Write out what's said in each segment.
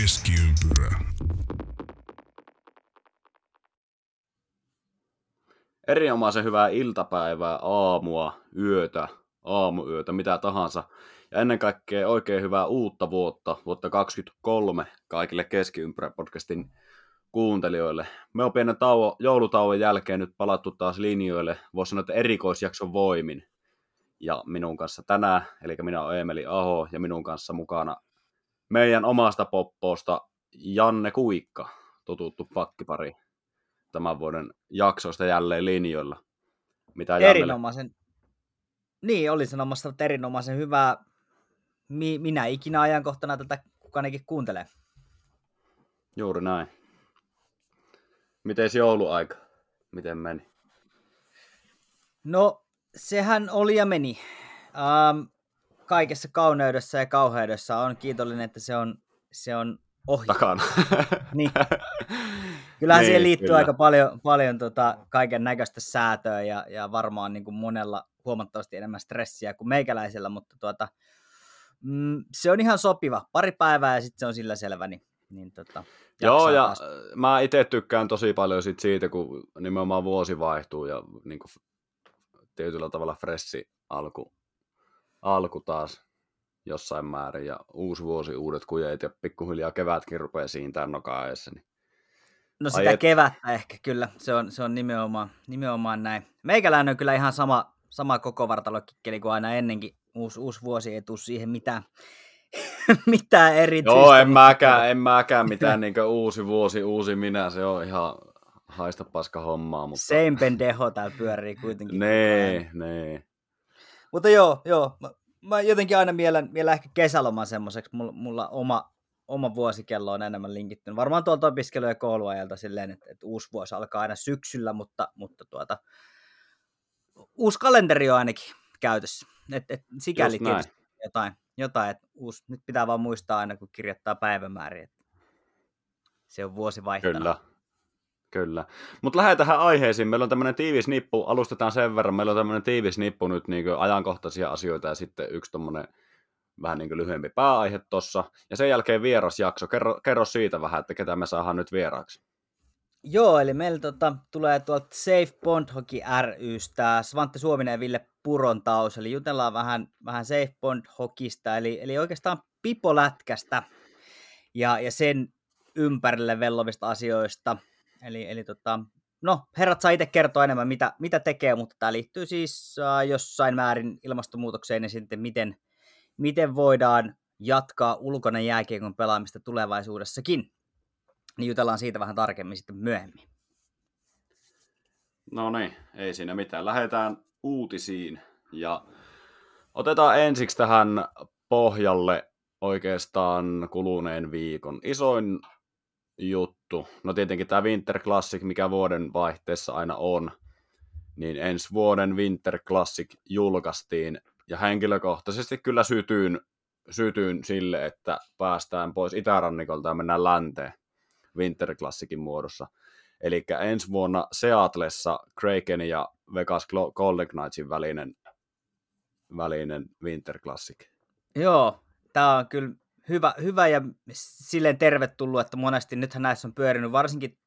Keskiympyrä. Erinomaisen hyvää iltapäivää, aamua, yötä, aamuyötä, mitä tahansa. Ja ennen kaikkea oikein hyvää uutta vuotta, vuotta 2023 kaikille Keskiympyrä podcastin kuuntelijoille. Me on pienen tauo, joulutauon jälkeen nyt palattu taas linjoille, voisi sanoa, että erikoisjakson voimin. Ja minun kanssa tänään, eli minä olen Emeli Aho, ja minun kanssa mukana meidän omasta poppoosta Janne Kuikka, tututtu pakkipari tämän vuoden jaksoista jälleen linjoilla. Mitä Jannelle? Erinomaisen, niin oli sanomassa, että erinomaisen hyvää, mi, minä ikinä ajankohtana tätä kukaan kuuntelee. Juuri näin. Miten jouluaika? Miten meni? No, sehän oli ja meni. Ähm, kaikessa kauneudessa ja kauheudessa on kiitollinen, että se on, se on ohi. Takana. niin. Kyllähän niin, siihen liittyy kyllä. aika paljon, paljon tota, kaiken näköistä säätöä ja, ja varmaan niin kuin monella huomattavasti enemmän stressiä kuin meikäläisellä, mutta tuota, mm, se on ihan sopiva. Pari päivää ja sitten se on sillä selvä, niin, niin tota, Joo, ja taas. mä itse tykkään tosi paljon sit siitä, kun nimenomaan vuosi vaihtuu ja niin kuin, tietyllä tavalla fressi alku, alku taas jossain määrin ja uusi vuosi, uudet kujeet ja pikkuhiljaa kevätkin rupeaa siintään nokaa edessä. Niin... No sitä et... kevättä ehkä kyllä, se on, se on nimenomaan, nimenomaan näin. Meikäläinen on kyllä ihan sama, sama koko vartalokikkeli kuin aina ennenkin. Uusi, uusi vuosi ei tule siihen mitään, mitään erityistä. Joo, en mäkään, en mäkään mitään niin uusi vuosi, uusi minä, se on ihan haista paska hommaa. Mutta... Same pendeho täällä pyörii kuitenkin. nee, nee. Mutta joo, joo. Mä, mä jotenkin aina mielen, mielen ehkä kesäloman semmoiseksi. Mulla, mulla oma, oma vuosikello on enemmän linkittynyt. Varmaan tuolta opiskelu- ja kouluajalta silleen, että, että uusi vuosi alkaa aina syksyllä, mutta, mutta tuota, uusi kalenteri on ainakin käytössä. Et, et, sikäli tietysti jotain, jotain että uusi, nyt pitää vaan muistaa aina, kun kirjoittaa päivämääriä, että se on vuosi vaihtanut. Kyllä. Kyllä. Mutta lähdetään aiheisiin. Meillä on tämmöinen tiivis nippu, alustetaan sen verran, meillä on tämmöinen tiivis nippu nyt niin ajankohtaisia asioita ja sitten yksi tämmöinen vähän niin lyhyempi pääaihe tuossa. Ja sen jälkeen vierasjakso. Kerro, kerro siitä vähän, että ketä me saadaan nyt vieraaksi. Joo, eli meillä tota, tulee tuolta Safe Bond Hockey rystä Svante Suominen ja Ville Purontaus, eli jutellaan vähän, vähän Safe Bond Hockeysta, eli, eli oikeastaan pipolätkästä ja, ja sen ympärille vellovista asioista. Eli, eli tota, no, herrat saa itse kertoa enemmän, mitä, mitä tekee, mutta tämä liittyy siis äh, jossain määrin ilmastonmuutokseen ja sitten miten, miten voidaan jatkaa ulkona jääkiekon pelaamista tulevaisuudessakin. Niin jutellaan siitä vähän tarkemmin sitten myöhemmin. No niin, ei siinä mitään. Lähdetään uutisiin ja otetaan ensiksi tähän pohjalle oikeastaan kuluneen viikon. Isoin juttu. No tietenkin tämä Winter Classic, mikä vuoden vaihteessa aina on, niin ensi vuoden Winter Classic julkaistiin, ja henkilökohtaisesti kyllä sytyyn, sytyyn sille, että päästään pois itärannikolta ja mennään länteen Winter Classicin muodossa. Eli ensi vuonna Seatlessa Kraken ja Vegas Golden Knightsin välinen, välinen Winter Classic. Joo, tämä on kyllä hyvä, hyvä ja silleen tervetullut, että monesti nythän näissä on pyörinyt varsinkin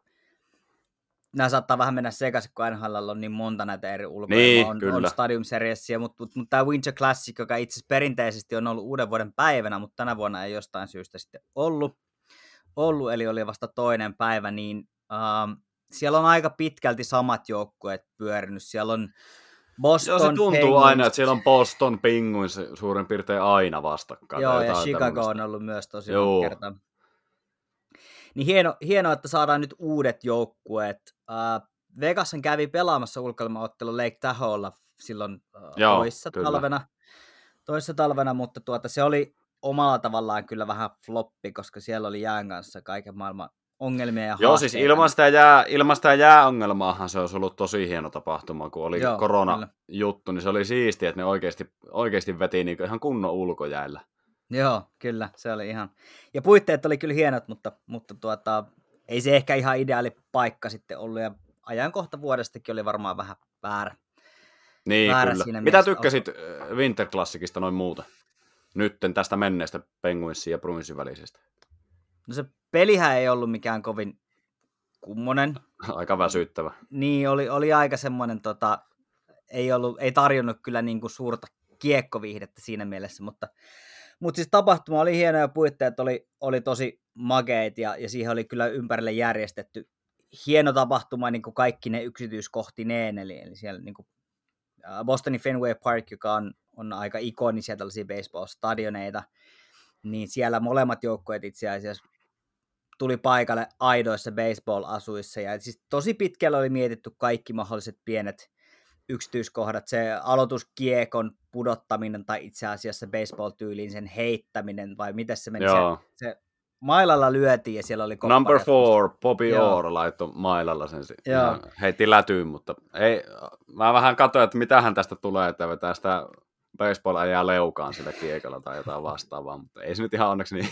nämä saattaa vähän mennä sekaisin, kun NHL on niin monta näitä eri ulkoja. Niin, on, kyllä. on Stadium mutta, mutta, mutta tämä Winter Classic, joka itse asiassa perinteisesti on ollut uuden vuoden päivänä, mutta tänä vuonna ei jostain syystä sitten ollut, ollut eli oli vasta toinen päivä, niin ähm, siellä on aika pitkälti samat joukkueet pyörinyt. Siellä on Boston Joo, se tuntuu Penguins. aina, että siellä on Boston Penguins suurin piirtein aina vastakkain. Joo, ja Chicago tämmöistä. on ollut myös tosi Joo. kerta. Niin hieno, hienoa, että saadaan nyt uudet joukkueet. Uh, Vegashan kävi pelaamassa ulkoilmaottelu Lake Tahoella silloin uh, Joo, toissa kyllä. talvena. Toissa talvena, mutta tuota, se oli omalla tavallaan kyllä vähän floppi, koska siellä oli jään kanssa kaiken maailman ongelmia ja Joo, siis ilman sitä, jää, ilman sitä jääongelmaahan se olisi ollut tosi hieno tapahtuma, kun oli Joo, korona-juttu, niin se oli siistiä, että ne oikeasti, oikeasti veti niin ihan kunnon ulkojäällä. Joo, kyllä, se oli ihan. Ja puitteet oli kyllä hienot, mutta, mutta tuota, ei se ehkä ihan ideaali paikka sitten ollut, ja ajankohta vuodestakin oli varmaan vähän väärä. Niin, väärä kyllä. Siinä Mitä tykkäsit äh, Winter Classicista noin muuta? Nytten tästä menneestä Penguinsin ja Bruinsin välisestä. No se pelihän ei ollut mikään kovin kummonen. Aika väsyttävä. Niin, oli, oli aika semmoinen, tota, ei, ollut, ei tarjonnut kyllä niin kuin suurta kiekkoviihdettä siinä mielessä, mutta, mutta siis tapahtuma oli hieno ja puitteet oli, oli tosi makeet ja, ja siihen oli kyllä ympärille järjestetty hieno tapahtuma niin kuin kaikki ne yksityiskohtineen, eli, eli siellä niin kuin Bostonin Fenway Park, joka on, on aika ikonisia tällaisia baseball-stadioneita, niin siellä molemmat joukkueet itse asiassa tuli paikalle aidoissa baseball-asuissa. Ja siis tosi pitkällä oli mietitty kaikki mahdolliset pienet yksityiskohdat, se aloituskiekon pudottaminen tai itse asiassa baseball-tyyliin sen heittäminen, vai miten se meni, Joo. se, se mailalla lyötiin ja siellä oli Number four, Bobby Orr laittoi mailalla sen. Joo. Heitti lätyyn, mutta ei, mä vähän katsoin, että mitähän tästä tulee, että vetää sitä baseball jää leukaan sillä kiekalla tai jotain vastaavaa, mutta ei se nyt ihan onneksi niin.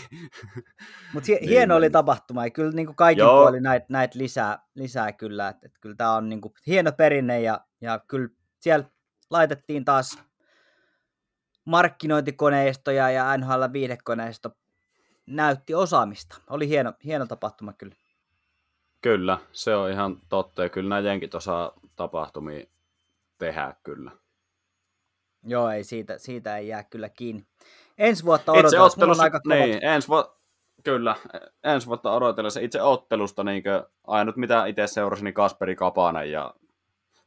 Mutta hi- niin, hieno oli tapahtuma ja kyllä niin kuin kaikin Joo. puolin näitä näit lisää, lisää kyllä, että, että kyllä tämä on niin kuin hieno perinne ja, ja kyllä siellä laitettiin taas markkinointikoneistoja ja NHL viidekoneisto näytti osaamista. Oli hieno, hieno tapahtuma kyllä. Kyllä, se on ihan totta ja kyllä nämä jenkit osaa tapahtumia tehdä kyllä. Joo, ei siitä, siitä ei jää kyllä kiinni. Ensi vuotta odotellaan, itse ottelussa, aika kovat. niin, ensi vu- kyllä, ensi vuotta odotellessa itse ottelusta, niin ainut mitä itse seurasin, niin Kasperi Kapanen, ja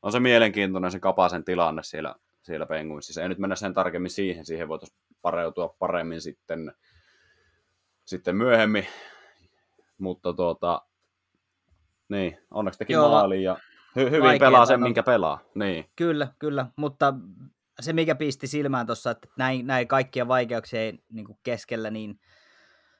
on se mielenkiintoinen se Kapasen tilanne siellä, siellä penguissa. Ei nyt mennä sen tarkemmin siihen, siihen voitaisiin pareutua paremmin sitten, sitten myöhemmin, mutta tuota, niin, onneksi teki Joo, maali ja hy- hyvin pelaa sen, minkä pelaa. Niin. Kyllä, kyllä, mutta se, mikä pisti silmään tuossa, että näin, näin kaikkia vaikeuksia niin kuin keskellä, niin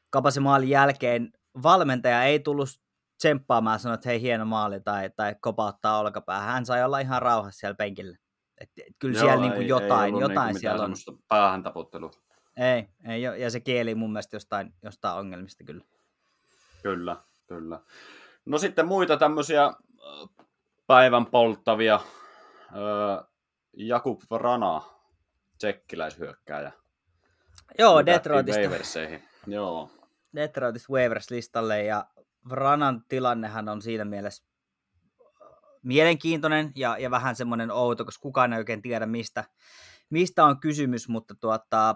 Kapasen maalin jälkeen valmentaja ei tullut tsemppaamaan sanoa, että hei hieno maali tai, tai kopauttaa olkapäähän. Hän sai olla ihan rauhassa siellä penkillä. Et, et, kyllä Joo, siellä niin kuin jotain, ei jotain niin siellä on. Päähän taputtelu. Ei, ei ja se kieli mun mielestä jostain, jostain ongelmista kyllä. Kyllä, kyllä. No sitten muita tämmöisiä päivän polttavia Jakub Vrana, tsekkiläishyökkääjä. Joo, Detroitista. Joo. Detroitista waivers-listalle ja Vranan tilannehan on siinä mielessä mielenkiintoinen ja, ja vähän semmoinen outo, koska kukaan ei oikein tiedä, mistä, mistä on kysymys, mutta tuota,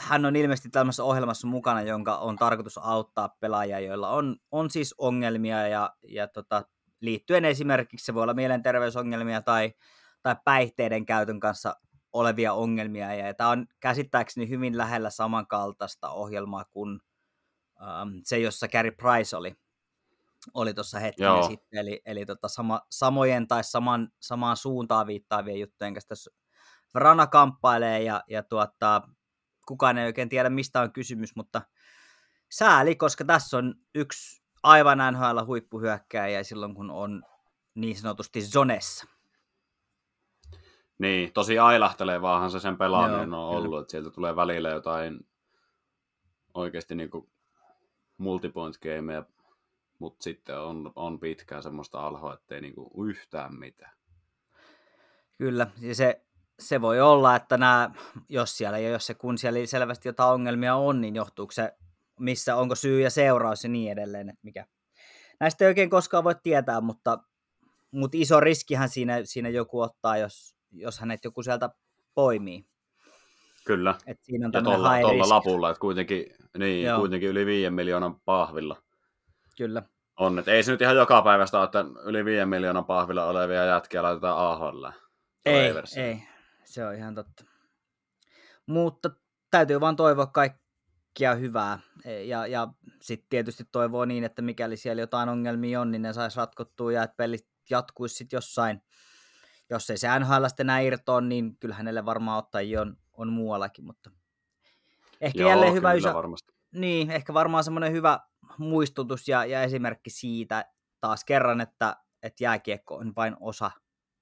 hän on ilmeisesti tällaisessa ohjelmassa mukana, jonka on tarkoitus auttaa pelaajia, joilla on, on siis ongelmia ja, ja tota, liittyen esimerkiksi se voi olla mielenterveysongelmia tai tai päihteiden käytön kanssa olevia ongelmia. Ja tämä on käsittääkseni hyvin lähellä samankaltaista ohjelmaa kuin ähm, se, jossa Gary Price oli, oli tuossa hetken Joo. sitten. Eli, eli tota sama, samojen tai saman, samaan suuntaan viittaavien juttujen kanssa tässä Vrana kamppailee ja, ja tuota, kukaan ei oikein tiedä, mistä on kysymys, mutta sääli, koska tässä on yksi aivan NHL huippuhyökkääjä silloin, kun on niin sanotusti zonessa. Niin, tosi ailahtelevaahan se sen pelaaminen Joo, on ollut, että sieltä tulee välillä jotain oikeasti niin kuin multipoint gameja, mutta sitten on, on pitkään semmoista alhoa, ettei niin kuin yhtään mitään. Kyllä, ja se, se voi olla, että nämä, jos siellä ja jos se, kun siellä selvästi jotain ongelmia on, niin johtuuko se, missä, onko syy ja seuraus ja niin edelleen, että mikä. Näistä ei oikein koskaan voi tietää, mutta, mutta iso riskihän siinä, siinä joku ottaa, jos, jos hänet joku sieltä poimii. Kyllä. Et siinä on ja tuolla, tuolla lapulla, että kuitenkin, niin, kuitenkin yli 5 miljoonan pahvilla. Kyllä. On, että ei se nyt ihan joka päivästä että yli 5 miljoonan pahvilla olevia jätkiä laitetaan AHL. Ei, ei, se on ihan totta. Mutta täytyy vaan toivoa kaikkia hyvää. E, ja, ja sitten tietysti toivoo niin, että mikäli siellä jotain ongelmia on, niin ne saisi ratkottua ja että pelit jatkuisi sitten jossain jos ei se NHL enää irtoa, niin kyllä hänelle varmaan ottajia on, on muuallakin, mutta ehkä Joo, jälleen hyvä ysä... varmasti. Niin, ehkä varmaan semmoinen hyvä muistutus ja, ja esimerkki siitä taas kerran, että, että jääkiekko on vain osa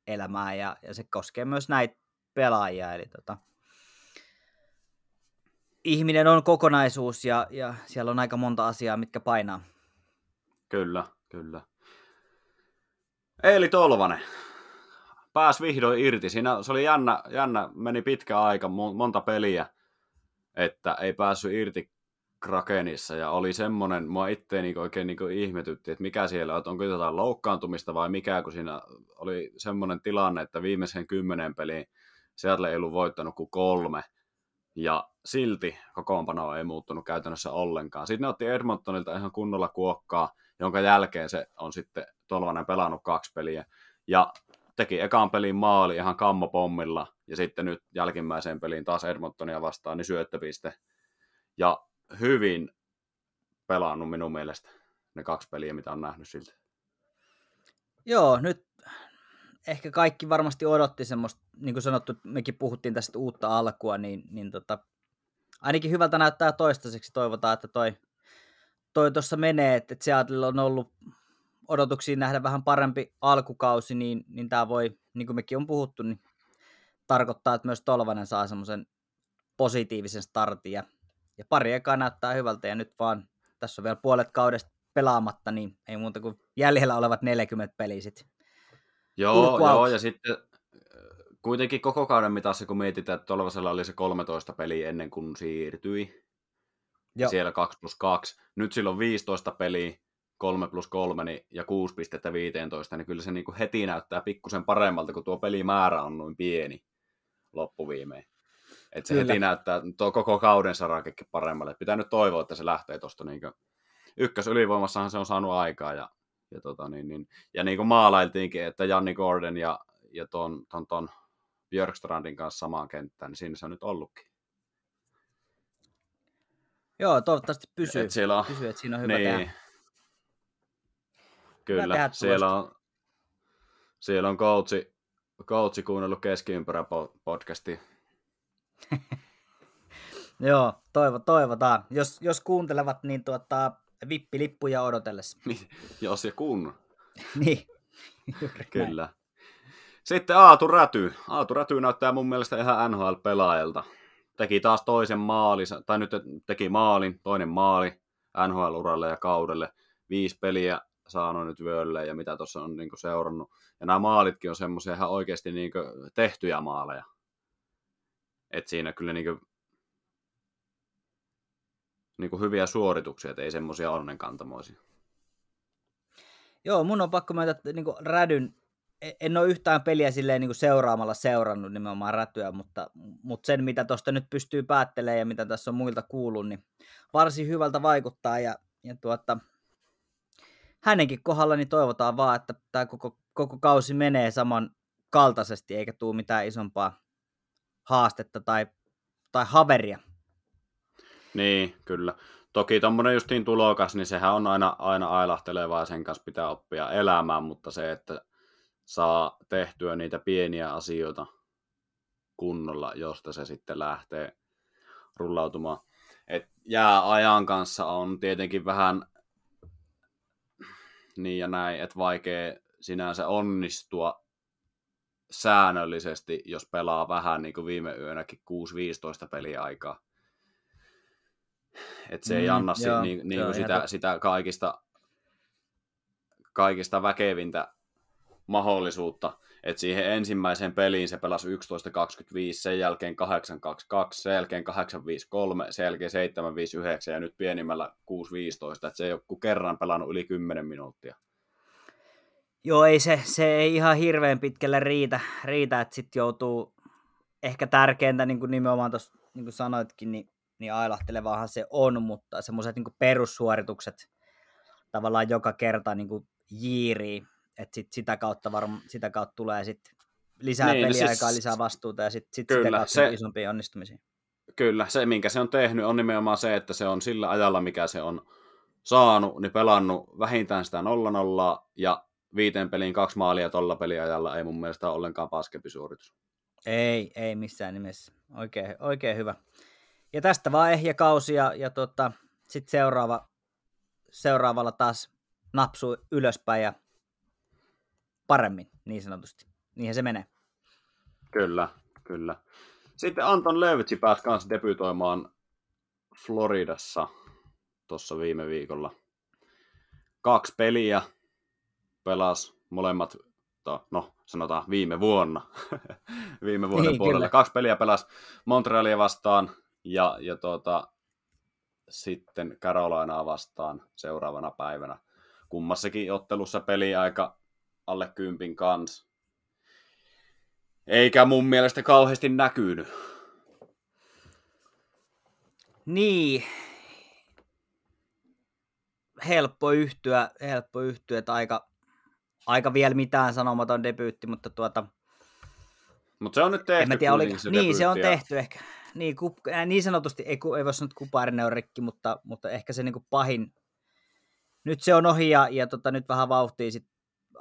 elämää ja, ja se koskee myös näitä pelaajia, eli tota, ihminen on kokonaisuus ja, ja siellä on aika monta asiaa, mitkä painaa. Kyllä, kyllä. Eli Tolvanen, pääs vihdoin irti. Siinä se oli jännä, jännä meni pitkä aika, monta peliä, että ei päässyt irti Krakenissa ja oli semmoinen, mua itse niin oikein niin ihmetytti, että mikä siellä on, onko jotain loukkaantumista vai mikä, kun siinä oli semmoinen tilanne, että viimeisen kymmenen peliin Seattle ei ollut voittanut kuin kolme, ja silti kokoonpano ei muuttunut käytännössä ollenkaan. Sitten ne otti Edmontonilta ihan kunnolla kuokkaa, jonka jälkeen se on sitten Tolvanen pelannut kaksi peliä, ja teki ekaan pelin maali ihan kammopommilla, ja sitten nyt jälkimmäiseen peliin taas Edmontonia vastaan, niin syöttöpiste. Ja hyvin pelannut minun mielestä ne kaksi peliä, mitä on nähnyt siltä. Joo, nyt ehkä kaikki varmasti odotti semmoista, niin kuin sanottu, mekin puhuttiin tästä uutta alkua, niin, niin tota, ainakin hyvältä näyttää toistaiseksi. Toivotaan, että toi, toi tuossa menee, että, että Seattle on ollut odotuksiin nähdä vähän parempi alkukausi, niin, niin tämä voi, niin kuin mekin on puhuttu, niin tarkoittaa, että myös Tolvanen saa semmoisen positiivisen startin ja, ja pari ekaa näyttää hyvältä ja nyt vaan tässä on vielä puolet kaudesta pelaamatta, niin ei muuta kuin jäljellä olevat 40 peliä sitten. Joo, joo, ja sitten äh, kuitenkin koko kauden mitassa, kun mietitään, että Tolvasella oli se 13 peliä ennen kuin siirtyi, Joo. siellä 2 plus 2, nyt sillä on 15 peliä, 3 plus 3 niin, ja 6 pistettä 15, niin kyllä se niin kuin heti näyttää pikkusen paremmalta, kun tuo pelimäärä on noin pieni loppuviimein. Et se Kyllä. heti näyttää tuo koko kauden sarakekin paremmalle. Pitää nyt toivoa, että se lähtee tuosta niin ykkös ylivoimassahan se on saanut aikaa ja, ja, tota, niin, niin, ja niin kuin maalailtiinkin, että Janni Gordon ja, ja ton, ton, ton Björkstrandin kanssa samaan kenttään, niin siinä se on nyt ollutkin. Joo, toivottavasti pysyy, et siellä on, pysyy että siinä on hyvä niin, tehdä. Kyllä, siellä on, siellä on coachi, coachi kuunnellut keskiympärä podcastia. Joo, toivo, toivotaan. Jos, jos kuuntelevat, niin tuota, vippilippuja odotellessa. Niin, jos ja kun. niin. Kyllä. Näin. Sitten Aatu Räty. Aatu Räty näyttää mun mielestä ihan NHL-pelaajalta. Teki taas toisen maalin, tai nyt teki maalin, toinen maali NHL-uralle ja kaudelle. Viisi peliä saanut nyt vyölle ja mitä tuossa on niin seurannut. Ja nämä maalitkin on semmoisia ihan oikeasti niin tehtyjä maaleja. Et siinä kyllä niin kuin, niin kuin hyviä suorituksia, että ei semmoisia onnenkantamoisia. Joo, mun on pakko myöntää, että niin rädyn, e, en ole yhtään peliä silleen niin kuin seuraamalla seurannut nimenomaan rätyä, mutta, mutta sen mitä tuosta nyt pystyy päättelemään ja mitä tässä on muilta kuullut, niin varsin hyvältä vaikuttaa ja, ja tuota, hänenkin kohdalla niin toivotaan vaan, että tämä koko, koko kausi menee saman kaltaisesti eikä tule mitään isompaa haastetta tai, tai haveria. Niin, kyllä. Toki tuommoinen justiin tulokas, niin sehän on aina, aina ailahtelevaa sen kanssa pitää oppia elämään, mutta se, että saa tehtyä niitä pieniä asioita kunnolla, josta se sitten lähtee rullautumaan. Et jää ajan kanssa on tietenkin vähän niin ja näin, että vaikea sinänsä onnistua säännöllisesti, jos pelaa vähän niin kuin viime yönäkin 6-15 peliä aikaa. Että se mm, ei anna joo, niin, niin kuin sitä, sitä kaikista, kaikista väkevintä mahdollisuutta. Että siihen ensimmäiseen peliin se pelasi 11-25, sen jälkeen 8-2-2, sen jälkeen 8-5-3, sen jälkeen 7-5-9 ja nyt pienimmällä 6-15. Että se ei ole kuin kerran pelannut yli 10 minuuttia. Joo, ei se, se ei ihan hirveän pitkälle riitä, riitä että sitten joutuu ehkä tärkeintä niin kuin nimenomaan tuossa, niin kuin sanoitkin, niin, niin ailahtelevahan se on, mutta semmoiset niin perussuoritukset tavallaan joka kerta niin kuin jiirii, että sit sitä, kautta varm, sitä kautta tulee sitten lisää niin, no peliaikaa, siis, lisää vastuuta ja sitten sit kyllä, sitä kautta se, isompia onnistumisia. Kyllä, se minkä se on tehnyt on nimenomaan se, että se on sillä ajalla, mikä se on saanut, niin pelannut vähintään sitä 0-0 ja viiteen peliin kaksi maalia tuolla peliajalla ei mun mielestä ole ollenkaan paskempi suoritus. Ei, ei missään nimessä. Oikein, oikein hyvä. Ja tästä vaan ehjä kausi ja, ja tota, sitten seuraava, seuraavalla taas napsu ylöspäin ja paremmin, niin sanotusti. Niinhän se menee. Kyllä, kyllä. Sitten Anton Levitsi pääsi kanssa debytoimaan Floridassa tuossa viime viikolla. Kaksi peliä, pelas molemmat, no sanotaan viime vuonna, viime vuoden niin, puolella. Kyllä. Kaksi peliä pelas Montrealia vastaan ja, ja tuota, sitten Carolinaa vastaan seuraavana päivänä. Kummassakin ottelussa peli aika alle kympin kanssa. Eikä mun mielestä kauheasti näkynyt. Niin. Helppo yhtyä, helppo yhtyä, että aika, aika vielä mitään sanomaton debyytti, mutta tuota... Mutta se on nyt tehty. En mä tiedä, oli... se niin, se on tehty ehkä. Niin, kup... äh, niin sanotusti, ei, ei voi sanoa, että kuparinen on rikki, mutta, mutta ehkä se niinku pahin... Nyt se on ohi ja, ja tota, nyt vähän vauhtia sit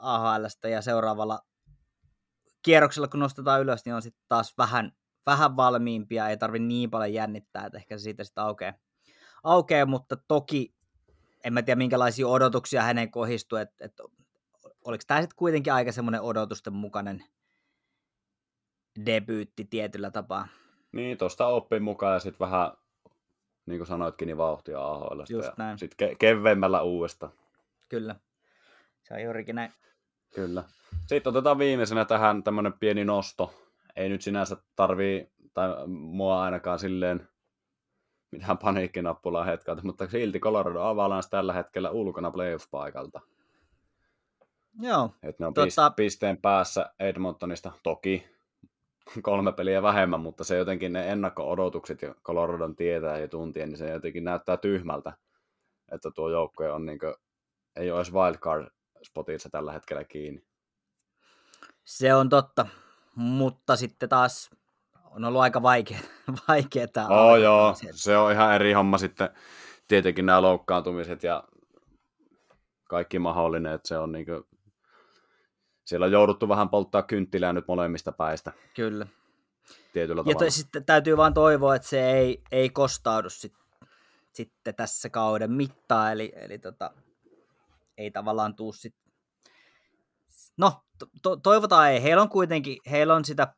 AHLstä ja seuraavalla kierroksella, kun nostetaan ylös, niin on sitten taas vähän, vähän valmiimpia, ei tarvi niin paljon jännittää, että ehkä se siitä sitten aukeaa. aukeaa, mutta toki en mä tiedä minkälaisia odotuksia hänen kohdistuu, että, että oliko tämä sitten kuitenkin aika semmoinen odotusten mukainen debyytti tietyllä tapaa. Niin, tuosta oppin mukaan ja sitten vähän, niin kuin sanoitkin, niin vauhtia AHL. Just näin. Sitten ke- keveämmällä uudesta. Kyllä. Se on juurikin näin. Kyllä. Sitten otetaan viimeisenä tähän tämmöinen pieni nosto. Ei nyt sinänsä tarvii, tai mua ainakaan silleen mitään paniikkinappulaa hetkeltä, mutta silti Colorado Avalanche tällä hetkellä ulkona playoff-paikalta. Joo. Et ne on tota... pisteen päässä Edmontonista. Toki kolme peliä vähemmän, mutta se jotenkin ne ennakko-odotukset ja Coloradon tietää ja tuntien, niin se jotenkin näyttää tyhmältä, että tuo joukkue on niin kuin, ei ole edes wildcard spotissa tällä hetkellä kiinni. Se on totta, mutta sitten taas on ollut aika vaikea, vaikea tämä. Oh, joo, se on ihan eri homma sitten. Tietenkin nämä loukkaantumiset ja kaikki mahdollinen, että se on niin kuin, siellä on jouduttu vähän polttaa kynttilää nyt molemmista päistä. Kyllä. Tietyllä tavalla. Ja sitten täytyy vaan toivoa, että se ei, ei kostaudu sit, sitten tässä kauden mittaan, eli, eli tota, ei tavallaan tuu sit... No, to, toivotaan ei. Heillä on kuitenkin, heillä on sitä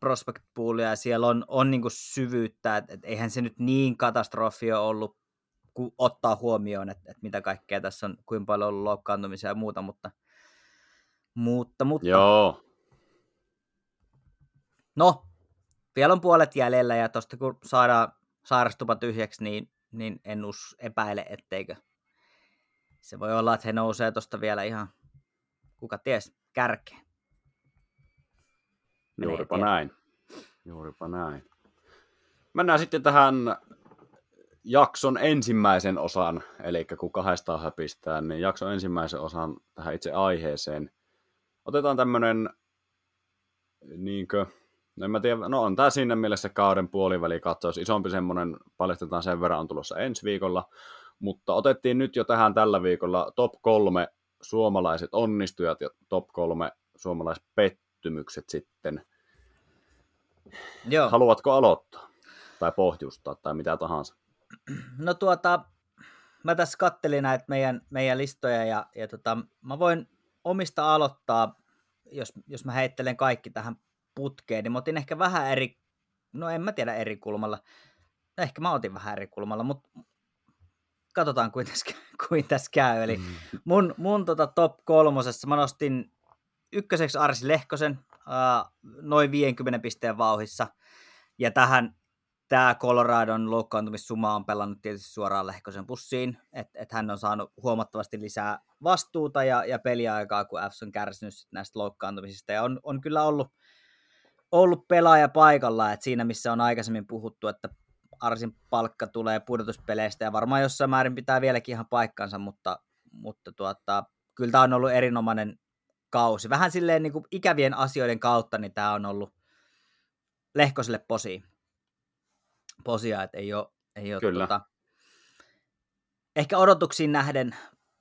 prospect poolia ja siellä on, on niinku syvyyttä, että et eihän se nyt niin katastrofi ole ollut, kun ottaa huomioon, että et mitä kaikkea tässä on, kuinka paljon on ollut loukkaantumisia ja muuta, mutta, mutta, mutta Joo. No, vielä on puolet jäljellä ja tuosta kun saadaan sairastupa tyhjäksi, niin, niin en us epäile, etteikö. Se voi olla, että he nousee tuosta vielä ihan, kuka ties, kärkeen. Juuripa näin. Juuripa näin. Mennään sitten tähän jakson ensimmäisen osan, eli kun kahdesta höpistää, niin jakson ensimmäisen osan tähän itse aiheeseen. Otetaan tämmönen, niinkö, no en mä tiedä, no on tää siinä mielessä kauden puoliväli katsous, isompi semmonen, paljastetaan sen verran, on tulossa ensi viikolla, mutta otettiin nyt jo tähän tällä viikolla top kolme suomalaiset onnistujat ja top kolme suomalaispettymykset sitten. Joo. Haluatko aloittaa? Tai pohjustaa tai mitä tahansa? No tuota, mä tässä kattelin näitä meidän, meidän listoja ja, ja tota, mä voin omista aloittaa, jos, jos mä heittelen kaikki tähän putkeen, niin mä otin ehkä vähän eri, no en mä tiedä eri kulmalla, ehkä mä otin vähän eri kulmalla, mutta katsotaan kuin tässä, kuin tässä käy. Eli mm. mun, mun tota top kolmosessa mä nostin ykköseksi Arsi Lehkosen noin 50 pisteen vauhissa. Ja tähän tämä Coloradon loukkaantumissuma on pelannut tietysti suoraan Lehkosen pussiin, että et hän on saanut huomattavasti lisää vastuuta ja, ja peliaikaa, kun Fs on kärsinyt näistä loukkaantumisista. Ja on, on kyllä ollut, ollut pelaaja paikalla, että siinä missä on aikaisemmin puhuttu, että Arsin palkka tulee pudotuspeleistä ja varmaan jossain määrin pitää vieläkin ihan paikkansa, mutta, mutta tuota, kyllä tämä on ollut erinomainen kausi. Vähän silleen niin kuin ikävien asioiden kautta, niin tämä on ollut Lehkoselle posi. Posia, että ei ole, ei ole kyllä. Tuota, ehkä odotuksiin nähden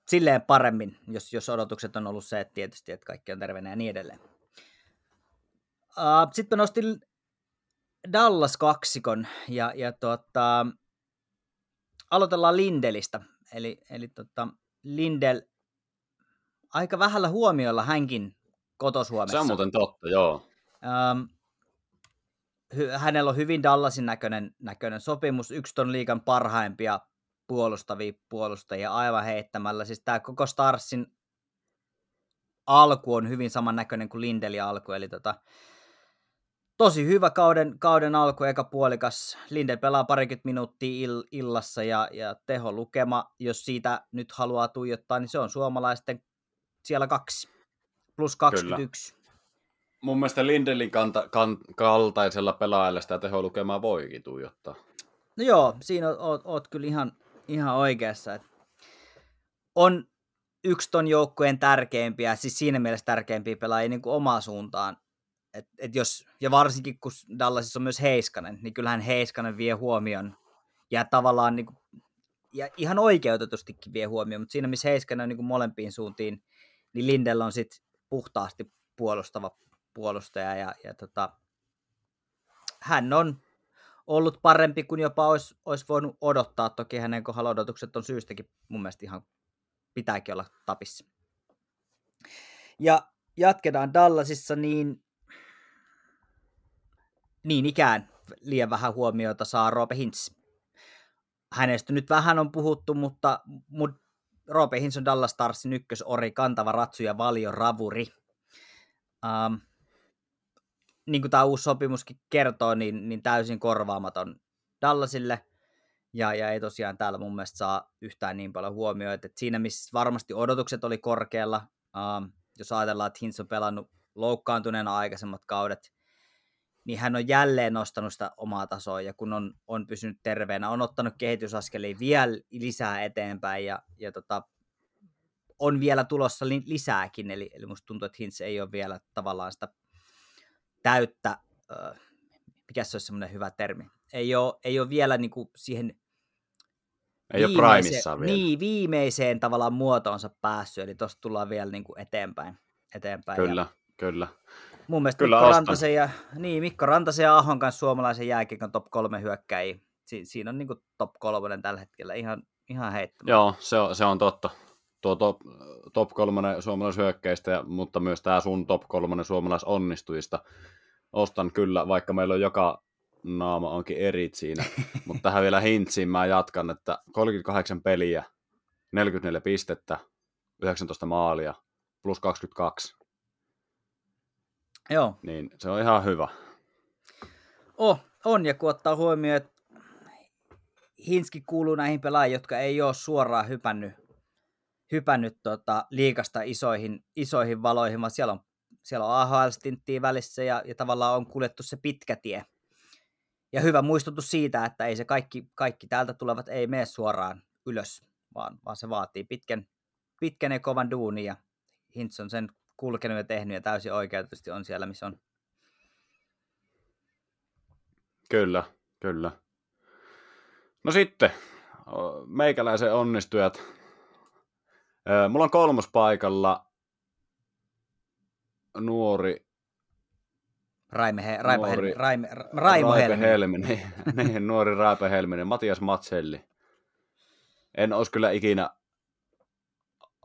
silleen paremmin, jos, jos odotukset on ollut se, että tietysti, että kaikki on terveenä ja niin edelleen. Uh, Sitten nostin Dallas-kaksikon ja, ja tota, aloitellaan Lindelistä. Eli, eli tota, Lindel aika vähällä huomiolla hänkin kotosuomessa. Se on muuten totta, joo. Um, hy- hänellä on hyvin Dallasin näköinen, näköinen sopimus, yksi ton liikan parhaimpia puolustavia puolustajia aivan heittämällä. Siis tämä koko Starsin alku on hyvin samannäköinen kuin Lindelin alku, eli tota, tosi hyvä kauden, kauden alku, eka puolikas. Linde pelaa parikymmentä minuuttia ill, illassa ja, ja teho lukema, jos siitä nyt haluaa tuijottaa, niin se on suomalaisten siellä kaksi, plus 21. Kyllä. Mun mielestä Lindelin kanta, kan, kaltaisella pelaajalla sitä teho lukemaa voikin tuijottaa. No joo, siinä oot, oot, kyllä ihan, ihan oikeassa. Että on yksi ton joukkueen tärkeimpiä, siis siinä mielessä tärkeimpiä pelaajia niin kuin omaa suuntaan. Et, et jos, ja varsinkin kun Dallasissa on myös Heiskanen, niin kyllähän Heiskanen vie huomion. Ja tavallaan niin kuin, ja ihan oikeutetustikin vie huomioon, mutta siinä missä Heiskanen on niin kuin molempiin suuntiin, niin Lindell on sitten puhtaasti puolustava puolustaja. Ja, ja tota, hän on ollut parempi kuin jopa olisi, olisi voinut odottaa. Toki hänen kohdalla odotukset on syystäkin mun mielestä ihan pitääkin olla tapissa. Ja jatketaan Dallasissa, niin niin ikään liian vähän huomiota saa Roope Hintz. Hänestä nyt vähän on puhuttu, mutta, Roope Hintz on Dallas Starsin ykkösori, kantava ratsu ja valio ravuri. Um, niin kuin tämä uusi sopimuskin kertoo, niin, niin täysin korvaamaton Dallasille. Ja, ja ei tosiaan täällä mun mielestä saa yhtään niin paljon huomioita. että siinä, missä varmasti odotukset oli korkealla, um, jos ajatellaan, että Hintz on pelannut loukkaantuneena aikaisemmat kaudet, niin hän on jälleen nostanut sitä omaa tasoa, ja kun on, on pysynyt terveenä, on ottanut kehitysaskelia vielä lisää eteenpäin, ja, ja tota, on vielä tulossa li, lisääkin, eli, eli musta tuntuu, että Hintz ei ole vielä tavallaan sitä täyttä, äh, mikä se olisi semmoinen hyvä termi, ei ole, ei ole vielä niin kuin siihen ei ole primissa vielä. Niin, viimeiseen tavallaan muotoonsa päässyt, eli tuosta tullaan vielä niin kuin eteenpäin. eteenpäin. Kyllä, ja kyllä. Mun mielestä kyllä Mikko Rantasen, ja, niin, Mikko Rantasen ja Ahon kanssa suomalaisen jääkiekon top kolme hyökkäjiä. Si- siinä on niin kuin top kolmonen tällä hetkellä ihan, ihan heittämättä. Joo, se on, se on totta. Tuo top, top kolmonen suomalaishyökkäistä, mutta myös tämä sun top kolmonen suomalaisonnistujista ostan kyllä, vaikka meillä on joka naama onkin eri siinä. Mutta tähän vielä hintsiin mä jatkan, että 38 peliä, 44 pistettä, 19 maalia, plus 22. Joo. Niin se on ihan hyvä. Oh, on, ja kun ottaa huomioon, että Hinski kuuluu näihin pelaajiin, jotka ei ole suoraan hypännyt, hypännyt tota, liikasta isoihin, isoihin valoihin, vaan siellä on, siellä on AHL-stinttiä välissä ja, ja tavallaan on kuljettu se pitkä tie. Ja hyvä muistutus siitä, että ei se kaikki, kaikki täältä tulevat ei mene suoraan ylös, vaan, vaan se vaatii pitkän, pitkän ja kovan duunin ja Hintz on sen kulkenut ja tehnyt ja täysin oikeutusti on siellä, missä on. Kyllä, kyllä. No sitten, meikäläisen onnistujat. Mulla on kolmos paikalla nuori Raime, he, Raipa nuori, Helmi, Raime, Raimo Raipe Helminen. Helminen. niin, nuori Raipe Helminen, Matias Matselli. En olisi kyllä ikinä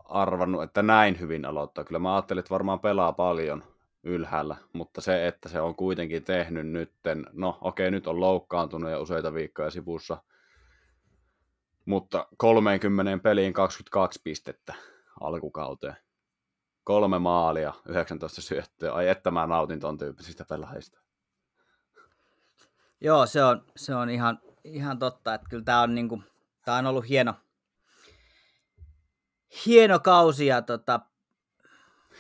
arvannut, että näin hyvin aloittaa. Kyllä mä ajattelin, että varmaan pelaa paljon ylhäällä, mutta se, että se on kuitenkin tehnyt nytten, no okei, nyt on loukkaantunut ja useita viikkoja sivussa, mutta 30 peliin 22 pistettä alkukauteen. Kolme maalia, 19 syöttöä. Ai että mä nautin ton tyyppisistä pelaajista. Joo, se on, se on ihan, ihan totta, että kyllä tämä on, niinku, tää on ollut hieno, hieno kausi ja tota,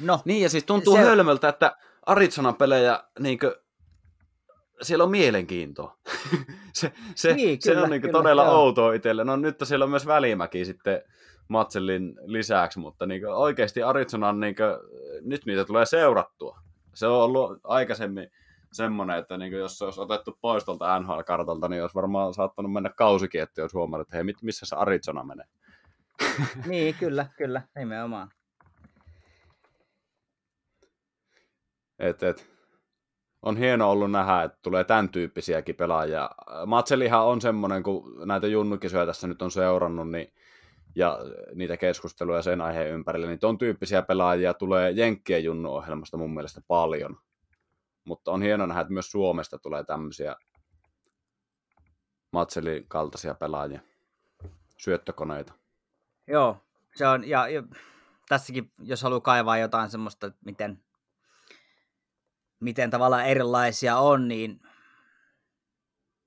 no. Niin ja siis tuntuu se... hölmöltä, että Arizonan pelejä niinkö, siellä on mielenkiintoa. se, se, niin, kyllä, se on niinkö kyllä, todella joo. outoa itselle. No nyt siellä on myös Välimäki sitten Matsellin lisäksi, mutta niinkö, oikeasti Arizonan niinkö, nyt niitä tulee seurattua. Se on ollut aikaisemmin semmoinen, että niin jos se olisi otettu pois tuolta NHL-kartalta, niin olisi varmaan saattanut mennä kausikin, että jos huomannut, että hei, missä se Arizona menee. Niin, kyllä, kyllä, nimenomaan. Et, et, on hieno ollut nähdä, että tulee tämän tyyppisiäkin pelaajia. Matselihan on semmoinen, kun näitä junnukisoja tässä nyt on seurannut, niin, ja niitä keskusteluja sen aiheen ympärillä, niin ton tyyppisiä pelaajia tulee Jenkkien junnu-ohjelmasta mun mielestä paljon. Mutta on hieno nähdä, että myös Suomesta tulee tämmöisiä Matselin kaltaisia pelaajia, syöttökoneita. Joo, se on, ja, ja tässäkin, jos haluaa kaivaa jotain semmoista, että miten, miten tavallaan erilaisia on, niin,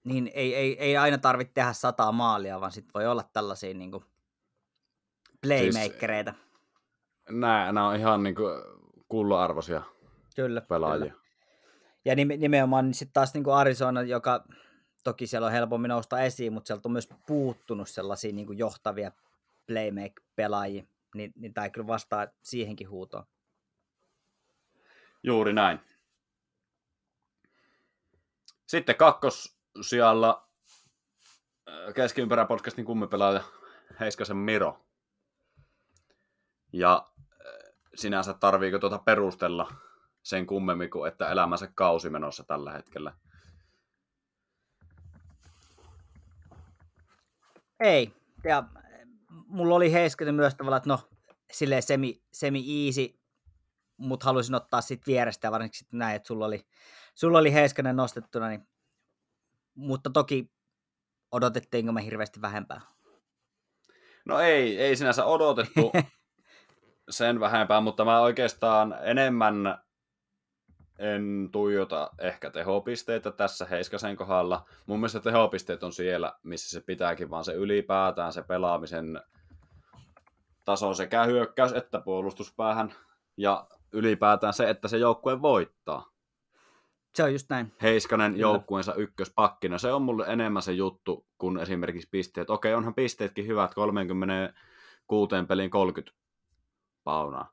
niin ei, ei, ei aina tarvitse tehdä sataa maalia, vaan sitten voi olla tällaisia niin kuin playmakereita. Siis, nämä, nämä on ihan niin kuin kulloarvoisia kyllä, pelaajia. Kyllä. Ja nimenomaan niin sitten taas niin kuin Arizona, joka toki siellä on helpommin nousta esiin, mutta sieltä on myös puuttunut sellaisia niin kuin johtavia playmake-pelaajia, niin, niin tämä kyllä vastaa siihenkin huutoon. Juuri näin. Sitten siellä äh, keskiympärä-podcastin kummipelaaja Heiskasen Miro. Ja äh, sinänsä tarviiko tuota perustella sen kummemmin kuin, että elämänsä kausi menossa tällä hetkellä. Ei. Ja mulla oli Heiskanen myös tavallaan, että no, silleen semi, semi easy, mutta halusin ottaa sitten vierestä ja varsinkin sitten näin, että sulla oli, sulla oli Heiskanen nostettuna, niin, mutta toki odotettiinko me hirveästi vähempää? No ei, ei sinänsä odotettu sen vähempää, mutta mä oikeastaan enemmän en tuijota ehkä tehopisteitä tässä Heiskasen kohdalla. Mun mielestä tehopisteet on siellä, missä se pitääkin, vaan se ylipäätään se pelaamisen taso sekä hyökkäys että puolustuspäähän. Ja ylipäätään se, että se joukkue voittaa. Se on just näin. Heiskanen joukkueensa ykköspakkina. Se on mulle enemmän se juttu kuin esimerkiksi pisteet. Okei, onhan pisteetkin hyvät, 36 pelin 30 paunaa.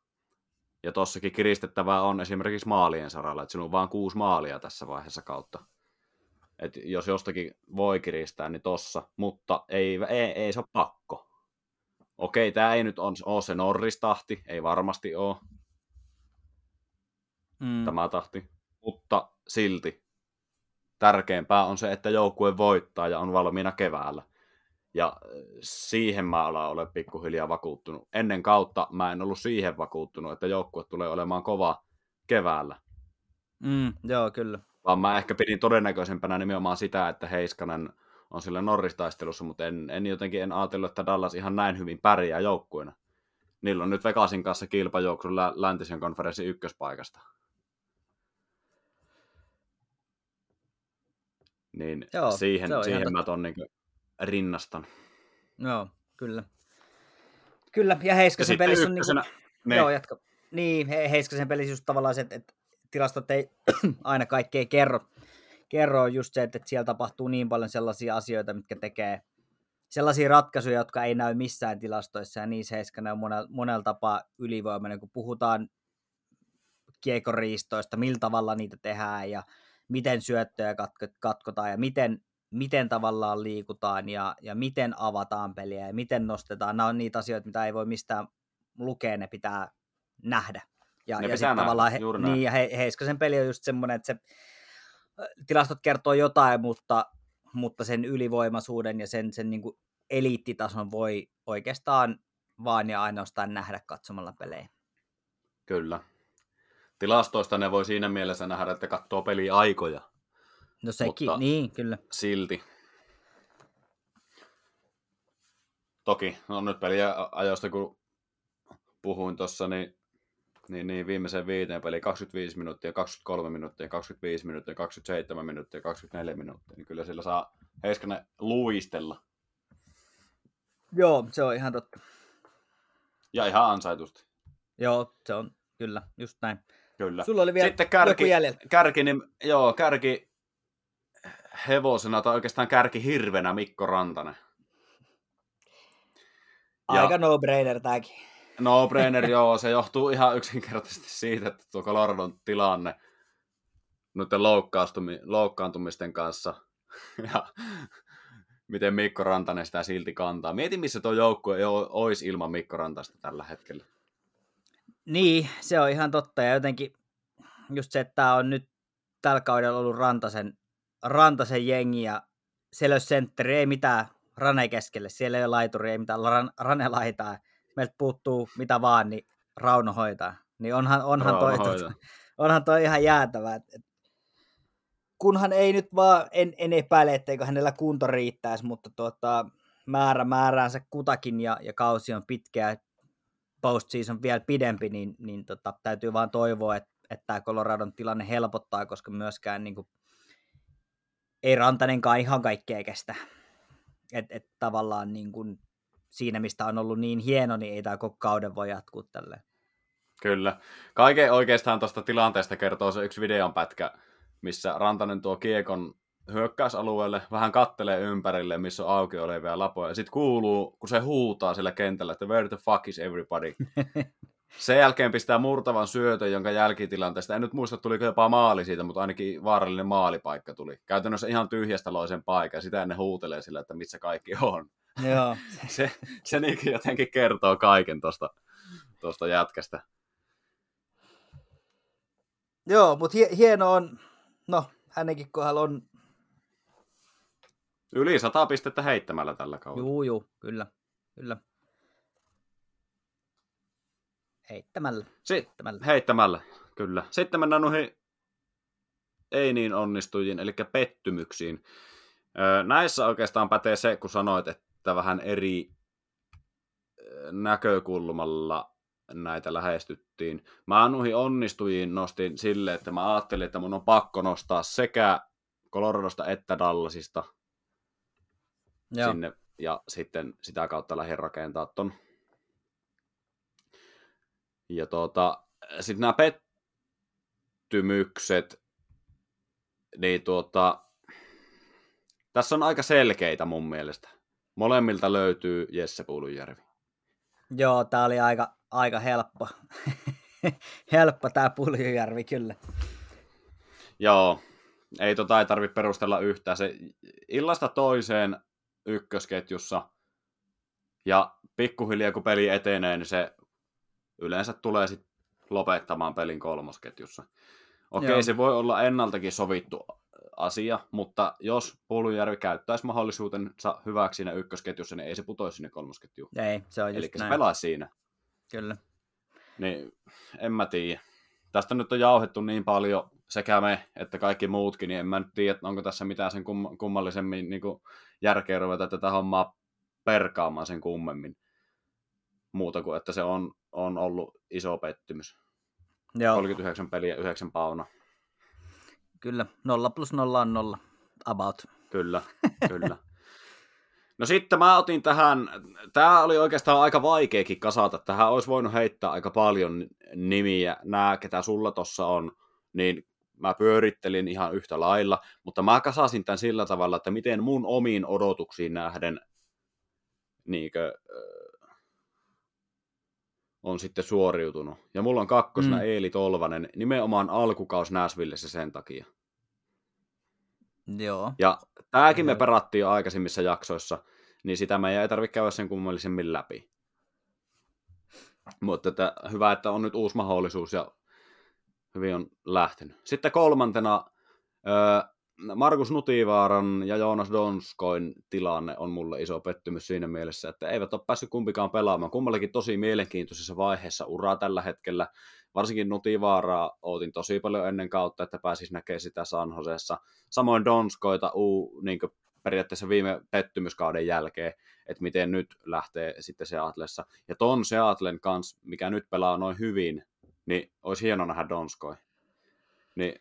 Ja tossakin kiristettävää on esimerkiksi maalien saralla, että sinulla on vain kuusi maalia tässä vaiheessa kautta. Et jos jostakin voi kiristää, niin tossa, mutta ei, ei, ei se ole pakko. Okei, tämä ei nyt ole se Norris-tahti, ei varmasti ole mm. tämä tahti, mutta silti tärkeämpää on se, että joukkue voittaa ja on valmiina keväällä. Ja äh, siihen mä olen pikkuhiljaa vakuuttunut. Ennen kautta mä en ollut siihen vakuuttunut, että joukkue tulee olemaan kova keväällä. Mm, joo, kyllä. Vaan mä ehkä pidin todennäköisempänä nimenomaan sitä, että Heiskanen on sillä Norris-taistelussa, mutta en, en jotenkin en ajatellut, että Dallas ihan näin hyvin pärjää joukkueena. Niillä on nyt Vegasin kanssa kilpajuoksu läntisen konferenssin ykköspaikasta. Niin Joo, siihen, siihen mä ton niin rinnastan. Joo, kyllä. Kyllä, ja Heiskasen ja pelissä on niin kuin, ne. Joo, jatka. Niin, Heiskasen pelissä just tavallaan se, että, että tilastot ei aina kaikkea kerro. Kerro just se, että, siellä tapahtuu niin paljon sellaisia asioita, mitkä tekee sellaisia ratkaisuja, jotka ei näy missään tilastoissa, ja niissä Heiskanen on monella, monella tapaa ylivoimainen, kun puhutaan kiekoriistoista, millä tavalla niitä tehdään, ja miten syöttöjä katkotaan, ja miten miten tavallaan liikutaan ja, ja miten avataan peliä ja miten nostetaan. Nämä on niitä asioita, mitä ei voi mistään lukea, ne pitää nähdä. Ja, ne ja sitten tavallaan he, niin, ja he, Heiskasen peli on just semmoinen, että se tilastot kertoo jotain, mutta, mutta sen ylivoimaisuuden ja sen, sen niin kuin eliittitason voi oikeastaan vaan ja ainoastaan nähdä katsomalla pelejä. Kyllä. Tilastoista ne voi siinä mielessä nähdä, että katsoo peliaikoja. No sekin, mutta niin kyllä. Silti. Toki, no nyt peliä ajoista kun puhuin tuossa, niin, niin, niin viimeiseen viiteen peli 25 minuuttia, 23 minuuttia, 25 minuuttia, 27 minuuttia, 24 minuuttia, niin kyllä sillä saa Heiskanen luistella. Joo, se on ihan totta. Ja ihan ansaitusti. Joo, se on kyllä, just näin. Kyllä. Sulla oli vielä Sitten kärki, kärki, niin, joo, kärki hevosena tai oikeastaan kärki hirvenä Mikko Rantanen. Aika no-brainer tämäkin. No-brainer, joo. Se johtuu ihan yksinkertaisesti siitä, että tuo Coloradon tilanne noiden loukkaantumisten kanssa ja miten Mikko Rantanen sitä silti kantaa. Mieti, missä tuo joukkue ei olisi ilman Mikko Rantasta tällä hetkellä. Niin, se on ihan totta. Ja jotenkin just se, että tämä on nyt tällä kaudella ollut Rantasen Rantasen jengi ja siellä ei sentteri, ei mitään Rane keskelle, siellä ei ole laituri, ei mitään ran, Rane laitaa. Meiltä puuttuu mitä vaan, niin Rauno hoitaa. Niin onhan, onhan, Rauno toi, tota, onhan toi ihan jäätävä. Et, et, kunhan ei nyt vaan, en, en epäile, etteikö hänellä kunto riittäisi, mutta tuota, määrä määräänsä kutakin ja, ja kausi on pitkä ja postseason vielä pidempi, niin, niin tota, täytyy vaan toivoa, että että tämä Coloradon tilanne helpottaa, koska myöskään niin kuin, ei Rantanenkaan ihan kaikkea kestä. Että et tavallaan niin kuin, siinä, mistä on ollut niin hieno, niin ei tämä koko kauden voi jatkuu tälleen. Kyllä. Kaiken oikeastaan tuosta tilanteesta kertoo se yksi videon pätkä, missä Rantanen tuo kiekon hyökkäysalueelle, vähän kattelee ympärille, missä on auki olevia lapoja. Sitten kuuluu, kun se huutaa sillä kentällä, että where the fuck is everybody? Sen jälkeen pistää murtavan syötön, jonka jälkitilanteesta, en nyt muista tuliko jopa maali siitä, mutta ainakin vaarallinen maalipaikka tuli. Käytännössä ihan tyhjästä loisen paikan, sitä ennen huutelee sillä, että missä kaikki on. Joo. se, se niin jotenkin kertoo kaiken tuosta tosta jätkästä. Joo, mutta hie- hieno on, no hänenkin kohdalla on... Yli sata pistettä heittämällä tällä kaudella. Juu, juu, kyllä, kyllä. Heittämällä. heittämällä. heittämällä, kyllä. Sitten mennään noihin ei niin onnistujiin, eli pettymyksiin. Näissä oikeastaan pätee se, kun sanoit, että vähän eri näkökulmalla näitä lähestyttiin. Mä noihin onnistujiin nostin sille, että mä ajattelin, että mun on pakko nostaa sekä Coloradosta että Dallasista Joo. sinne, ja sitten sitä kautta lähdin rakentaa ton. Ja tuota, sitten nämä pettymykset, niin tuota, tässä on aika selkeitä mun mielestä. Molemmilta löytyy Jesse Puulunjärvi. Joo, tää oli aika, aika helppo. helppo tää Puljujärvi kyllä. Joo, ei tota ei tarvitse perustella yhtään. Se illasta toiseen ykkösketjussa ja pikkuhiljaa kun peli etenee, niin se yleensä tulee sit lopettamaan pelin kolmosketjussa. Okei, Joo. se voi olla ennaltakin sovittu asia, mutta jos Puulujärvi käyttäisi mahdollisuutensa hyväksi siinä ykkösketjussa, niin ei se putoisi sinne kolmosketjuun. Ei, se on just Eli näin. se pelaisi siinä. Kyllä. Niin, en mä tiedä. Tästä nyt on jauhettu niin paljon sekä me että kaikki muutkin, niin en mä nyt tiedä, onko tässä mitään sen kum- kummallisemmin niin järkeä ruveta tätä hommaa perkaamaan sen kummemmin. Muuta kuin, että se on, on ollut iso pettymys. Joo. 39 peliä, 9 pauna. Kyllä, nolla plus nolla on nolla, about. Kyllä, kyllä. No sitten mä otin tähän, tämä oli oikeastaan aika vaikeakin kasata, tähän olisi voinut heittää aika paljon nimiä, nämä ketä sulla tossa on, niin mä pyörittelin ihan yhtä lailla, mutta mä kasasin tämän sillä tavalla, että miten mun omiin odotuksiin nähden niinkö, on sitten suoriutunut. Ja mulla on kakkosena mm. Eeli Tolvanen, nimenomaan alkukaus Näsvillessä sen takia. Joo. Ja tämäkin me perattiin jo aikaisemmissa jaksoissa, niin sitä me ei tarvitse käydä sen kummallisemmin läpi. Mutta että, hyvä, että on nyt uusi mahdollisuus ja hyvin on lähtenyt. Sitten kolmantena Markus Nutivaaran ja Joonas Donskoin tilanne on mulle iso pettymys siinä mielessä, että eivät ole päässyt kumpikaan pelaamaan. Kummallakin tosi mielenkiintoisessa vaiheessa uraa tällä hetkellä. Varsinkin Nutivaaraa ootin tosi paljon ennen kautta, että pääsis näkemään sitä San Joseessa. Samoin Donskoita uu, niin periaatteessa viime pettymyskauden jälkeen, että miten nyt lähtee sitten Seatlessa. Ja ton Seatlen kanssa, mikä nyt pelaa noin hyvin, niin olisi hieno nähdä Donskoi. Niin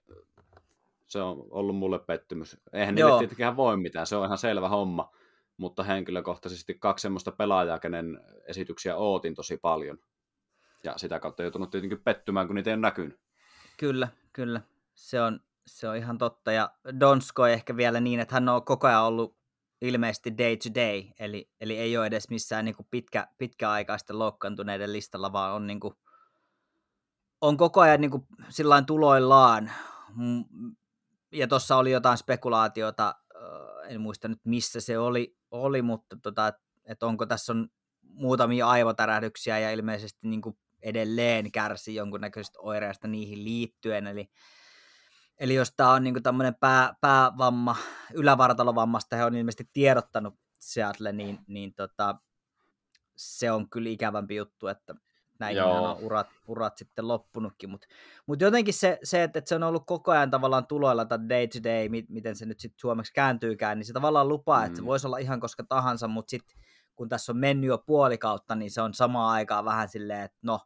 se on ollut mulle pettymys. Eihän niille tietenkään voi mitään, se on ihan selvä homma, mutta henkilökohtaisesti kaksi semmoista pelaajaa, kenen esityksiä ootin tosi paljon. Ja sitä kautta joutunut tietenkin pettymään, kun niitä ei ole näkynyt. Kyllä, kyllä. Se on, se on ihan totta. Ja Donsko ehkä vielä niin, että hän on koko ajan ollut ilmeisesti day to day, eli, eli ei ole edes missään niin kuin pitkä, pitkäaikaisten loukkaantuneiden listalla, vaan on, niin kuin, on koko ajan niin kuin, sillain tuloillaan ja tuossa oli jotain spekulaatiota, en muista nyt missä se oli, oli mutta tota, että onko tässä on muutamia aivotärähdyksiä ja ilmeisesti niin kuin edelleen kärsi jonkunnäköisestä oireesta niihin liittyen, eli, eli jos tämä on niin tämmöinen pää, päävamma, ylävartalovammasta he on ilmeisesti tiedottanut Seattle, niin, niin tota, se on kyllä ikävämpi juttu, että näihin on urat, urat sitten loppunutkin, mutta mut jotenkin se, se että, että se on ollut koko ajan tavallaan tuloilla tai day to day, miten se nyt sitten suomeksi kääntyykään, niin se tavallaan lupaa, mm. että se mm. voisi olla ihan koska tahansa, mutta sitten kun tässä on mennyt jo puoli kautta, niin se on samaan aikaan vähän silleen, että no,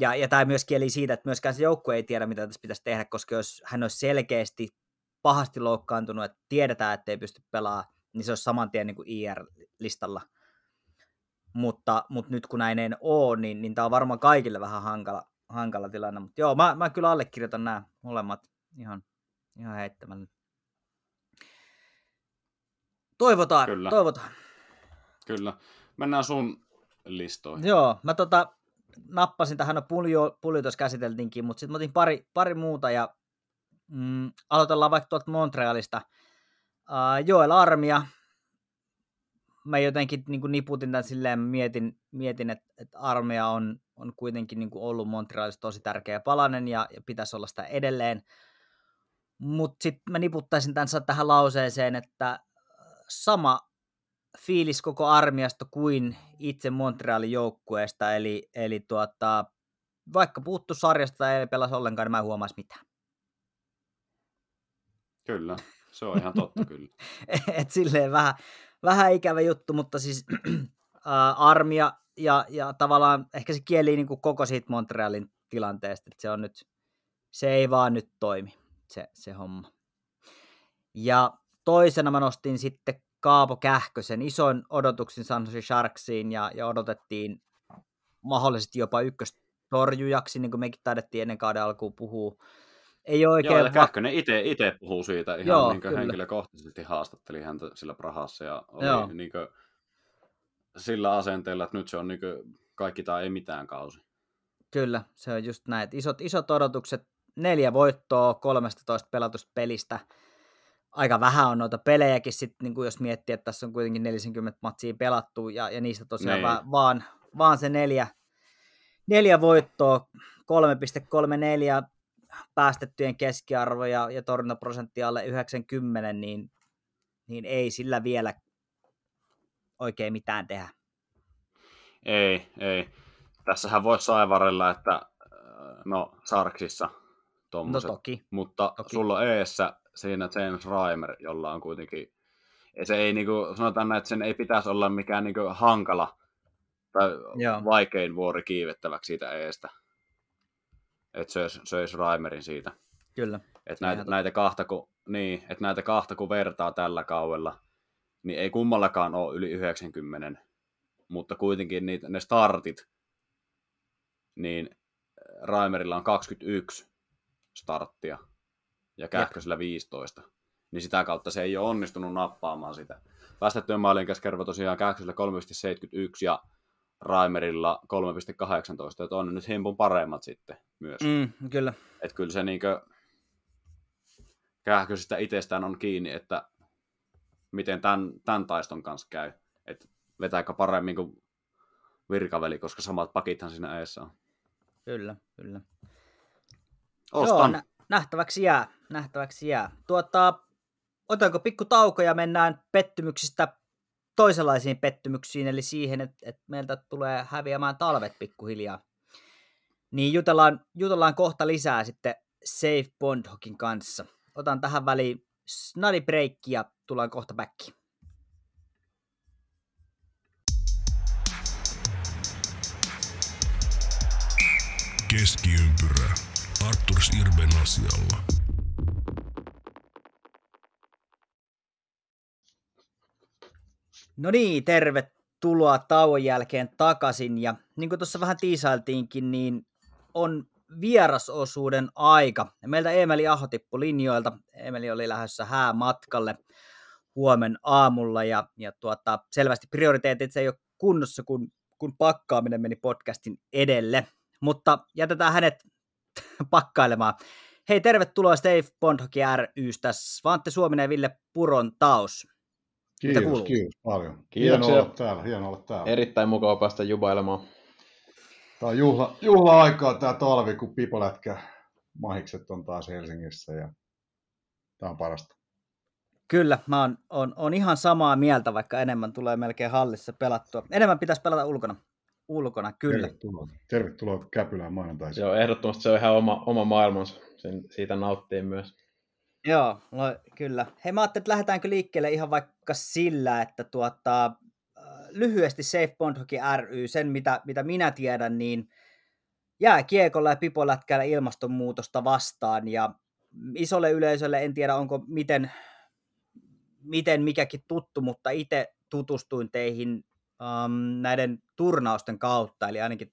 ja, ja tämä myös kieli siitä, että myöskään se joukkue ei tiedä, mitä tässä pitäisi tehdä, koska jos hän olisi selkeästi pahasti loukkaantunut, että tiedetään, että ei pysty pelaamaan, niin se olisi saman tien niin kuin IR-listalla. Mutta, mutta nyt kun näin ei ole, niin, niin tämä on varmaan kaikille vähän hankala, hankala tilanne. Mutta joo, mä, mä kyllä allekirjoitan nämä molemmat ihan, ihan heittämällä. Toivotaan, kyllä. toivotaan. Kyllä. Mennään sun listoihin. Joo, mä tota, nappasin tähän, no puljo, puljo tuossa käsiteltiinkin, mutta sitten mä otin pari, pari muuta ja mm, aloitellaan vaikka tuolta Montrealista. Uh, Joel Armia, mä jotenkin niin kuin niputin tämän silleen, mietin, mietin että, että Armia on, on kuitenkin niin kuin ollut Montrealissa tosi tärkeä palanen ja, ja pitäisi olla sitä edelleen. Mutta sitten mä niputtaisin tämän tähän lauseeseen, että sama fiilis koko armiasta kuin itse Montrealin joukkueesta, eli, eli tuota, vaikka puuttu sarjasta ei pelasi ollenkaan, niin mä en huomaisi mitään. Kyllä, se on ihan totta kyllä. Et silleen vähän, vähän ikävä juttu, mutta siis äh, armia ja, ja tavallaan ehkä se kieli niin kuin koko siitä Montrealin tilanteesta, että se on nyt, se ei vaan nyt toimi, se, se homma. Ja toisena mä nostin sitten Kaapo Kähkösen isoin odotuksin San Jose Sharksiin ja, ja odotettiin mahdollisesti jopa ykköstorjujaksi, niin kuin mekin taidettiin ennen kauden alkuun puhua. Ei oikein Joo, ja Kähkönen itse puhuu siitä ihan Joo, niin henkilökohtaisesti, haastatteli häntä sillä Prahassa ja oli Joo. niin kuin, sillä asenteella, että nyt se on niin kuin, kaikki tai ei mitään kausi. Kyllä, se on just näin. Isot, isot odotukset, neljä voittoa 13 pelatusta pelistä – aika vähän on noita pelejäkin, sit, niin kuin jos miettii, että tässä on kuitenkin 40 matsia pelattu ja, ja niistä tosiaan va, vaan, vaan se neljä, neljä voittoa, 3,34 päästettyjen keskiarvo ja, ja torjuntaprosentti alle 90, niin, niin ei sillä vielä oikein mitään tehdä. Ei, ei. Tässähän voisi saivarella, että äh, no Sarksissa tuommoiset, no toki. mutta toki. sulla on eessä siinä James Reimer, jolla on kuitenkin, se ei niinku, sanotaan näin, että sen ei pitäisi olla mikään niinku hankala tai Joo. vaikein vuori kiivettäväksi siitä eestä. Että söisi, söisi Reimerin siitä. Kyllä. Että näitä, näitä, kahta, kun, niin, että näitä kahta kun vertaa tällä kaudella, niin ei kummallakaan ole yli 90, mutta kuitenkin niitä, ne startit, niin Raimerilla on 21 starttia ja Kähkösellä 15. Niin sitä kautta se ei ole onnistunut nappaamaan sitä. Päästettyjen maalien keskiarvo tosiaan Kähkösellä 3,71 ja Raimerilla 3,18, että on nyt himpun paremmat sitten myös. Mm, kyllä. Että kyllä se niinkö Kähkösestä itsestään on kiinni, että miten tämän, tämän taiston kanssa käy. Että vetääkö paremmin kuin virkaveli, koska samat pakithan siinä eessä on. Kyllä, kyllä. Ostan. Joo, nähtäväksi jää, nähtäväksi jää. Tuota, otanko pikku tauko ja mennään pettymyksistä toisenlaisiin pettymyksiin, eli siihen, että, että meiltä tulee häviämään talvet pikkuhiljaa. Niin jutellaan, jutellaan kohta lisää sitten Safe Bondhokin kanssa. Otan tähän väliin snadi break ja tullaan kohta back. Keskiympyrä. Arturs Irben asialla. No niin, tervetuloa tauon jälkeen takaisin. Ja niin kuin tuossa vähän tiisailtiinkin, niin on vierasosuuden aika. Meiltä Emeli Aho tippu linjoilta. Emeli oli lähdössä häämatkalle huomen aamulla ja, ja tuota, selvästi prioriteetit ei ole kunnossa, kun, kun pakkaaminen meni podcastin edelle. Mutta jätetään hänet pakkailemaan. Hei, tervetuloa Steve Bondhoki rystä. Vantte Suominen ja Ville Puron taus. Kiitos, kiitos paljon. Hieno olla täällä, hieno olla täällä. Erittäin mukava päästä jubailemaan. Tämä on juhla, juhla-aikaa tämä talvi, kun pipolätkä mahikset on taas Helsingissä ja tämä on parasta. Kyllä, mä oon, on, on ihan samaa mieltä, vaikka enemmän tulee melkein hallissa pelattua. Enemmän pitäisi pelata ulkona ulkona, kyllä. Tervetuloa, Tervetuloa Käpylään maanantaisin. Joo, ehdottomasti se on ihan oma, oma maailmansa, Sen, siitä nauttii myös. Joo, no, kyllä. Hei, mä ajattelin, että lähdetäänkö liikkeelle ihan vaikka sillä, että tuota, äh, lyhyesti Safe Bond Hockey ry, sen mitä, mitä minä tiedän, niin jääkiekolla ja pipolätkällä ilmastonmuutosta vastaan ja isolle yleisölle en tiedä onko miten, miten mikäkin tuttu, mutta itse tutustuin teihin um, näiden turnausten kautta, eli ainakin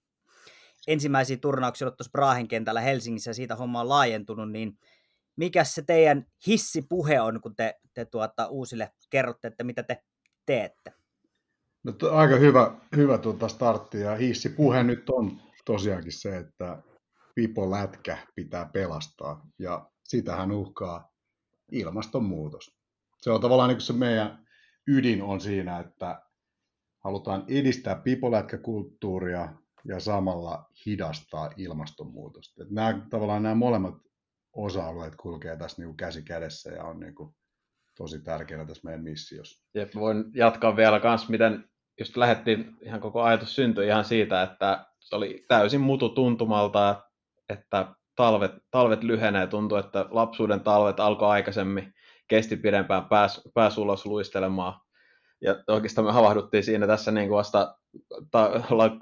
ensimmäisiä turnauksia ollut tuossa Brahen kentällä Helsingissä ja siitä homma on laajentunut, niin mikä se teidän hissipuhe on, kun te, te tuota, uusille kerrotte, että mitä te teette? No, to, aika hyvä, hyvä tuota startti ja hissipuhe nyt on tosiaankin se, että Pipo Lätkä pitää pelastaa ja sitähän uhkaa ilmastonmuutos. Se on tavallaan niin se meidän ydin on siinä, että halutaan edistää pipolätkäkulttuuria ja samalla hidastaa ilmastonmuutosta. Että nämä, tavallaan nämä molemmat osa-alueet kulkee tässä niin kuin käsi kädessä ja on niin kuin tosi tärkeänä tässä meidän missiossa. Jep, voin jatkaa vielä kans, miten just lähdettiin, ihan koko ajatus syntyi ihan siitä, että se oli täysin mutu tuntumalta, että talvet, talvet lyhenee, tuntuu, että lapsuuden talvet alkoi aikaisemmin, kesti pidempään, pääs, pääs ulos luistelemaan. Ja oikeastaan me havahduttiin siinä tässä niin kuin vasta ta,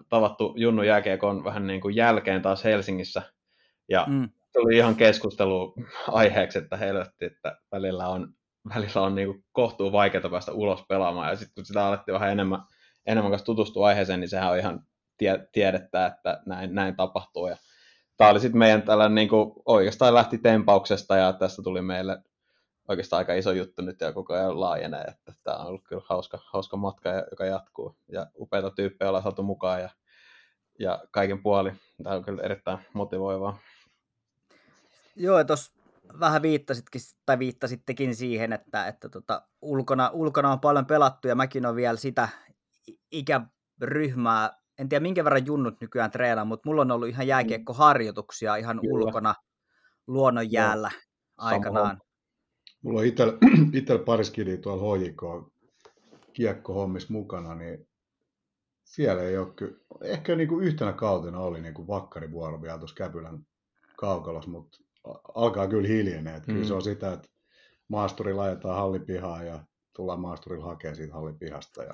tavattu Junnu jääkiekon vähän niin kuin jälkeen taas Helsingissä. Ja mm. Tuli ihan keskustelu aiheeksi, että helvetti, että välillä on, välillä on niin kohtuu vaikeaa päästä ulos pelaamaan. Ja sitten kun sitä alettiin vähän enemmän, enemmän kanssa tutustua aiheeseen, niin sehän on ihan tie, tiedettä, että näin, näin tapahtuu. Ja tämä oli sitten meidän tällainen, kuin, oikeastaan lähti tempauksesta ja tästä tuli meille oikeastaan aika iso juttu nyt ja koko ajan laajenee, että tämä on ollut kyllä hauska, hauska matka, joka jatkuu ja upeita tyyppejä ollaan saatu mukaan ja, ja kaiken puoli. Tämä on kyllä erittäin motivoivaa. Joo, tuossa vähän viittasitkin, tai viittasittekin siihen, että, että tota, ulkona, ulkona on paljon pelattu ja mäkin on vielä sitä ikäryhmää, en tiedä minkä verran junnut nykyään treenaa, mutta mulla on ollut ihan jääkiekkoharjoituksia ihan Kyllä. ulkona luonnonjäällä Joo. aikanaan. Mulla on itsellä itel pari skidiä tuolla HJK kiekkohommis mukana, niin siellä ei ole kyllä, ehkä niin kuin yhtenä kautena oli niin kuin vakkarivuoro vielä tuossa Käpylän kaukalossa, mutta alkaa kyllä hiljenee. Että mm. Kyllä se on sitä, että maasturi laitetaan hallipihaan ja tullaan maasturilla hakemaan siitä hallipihasta ja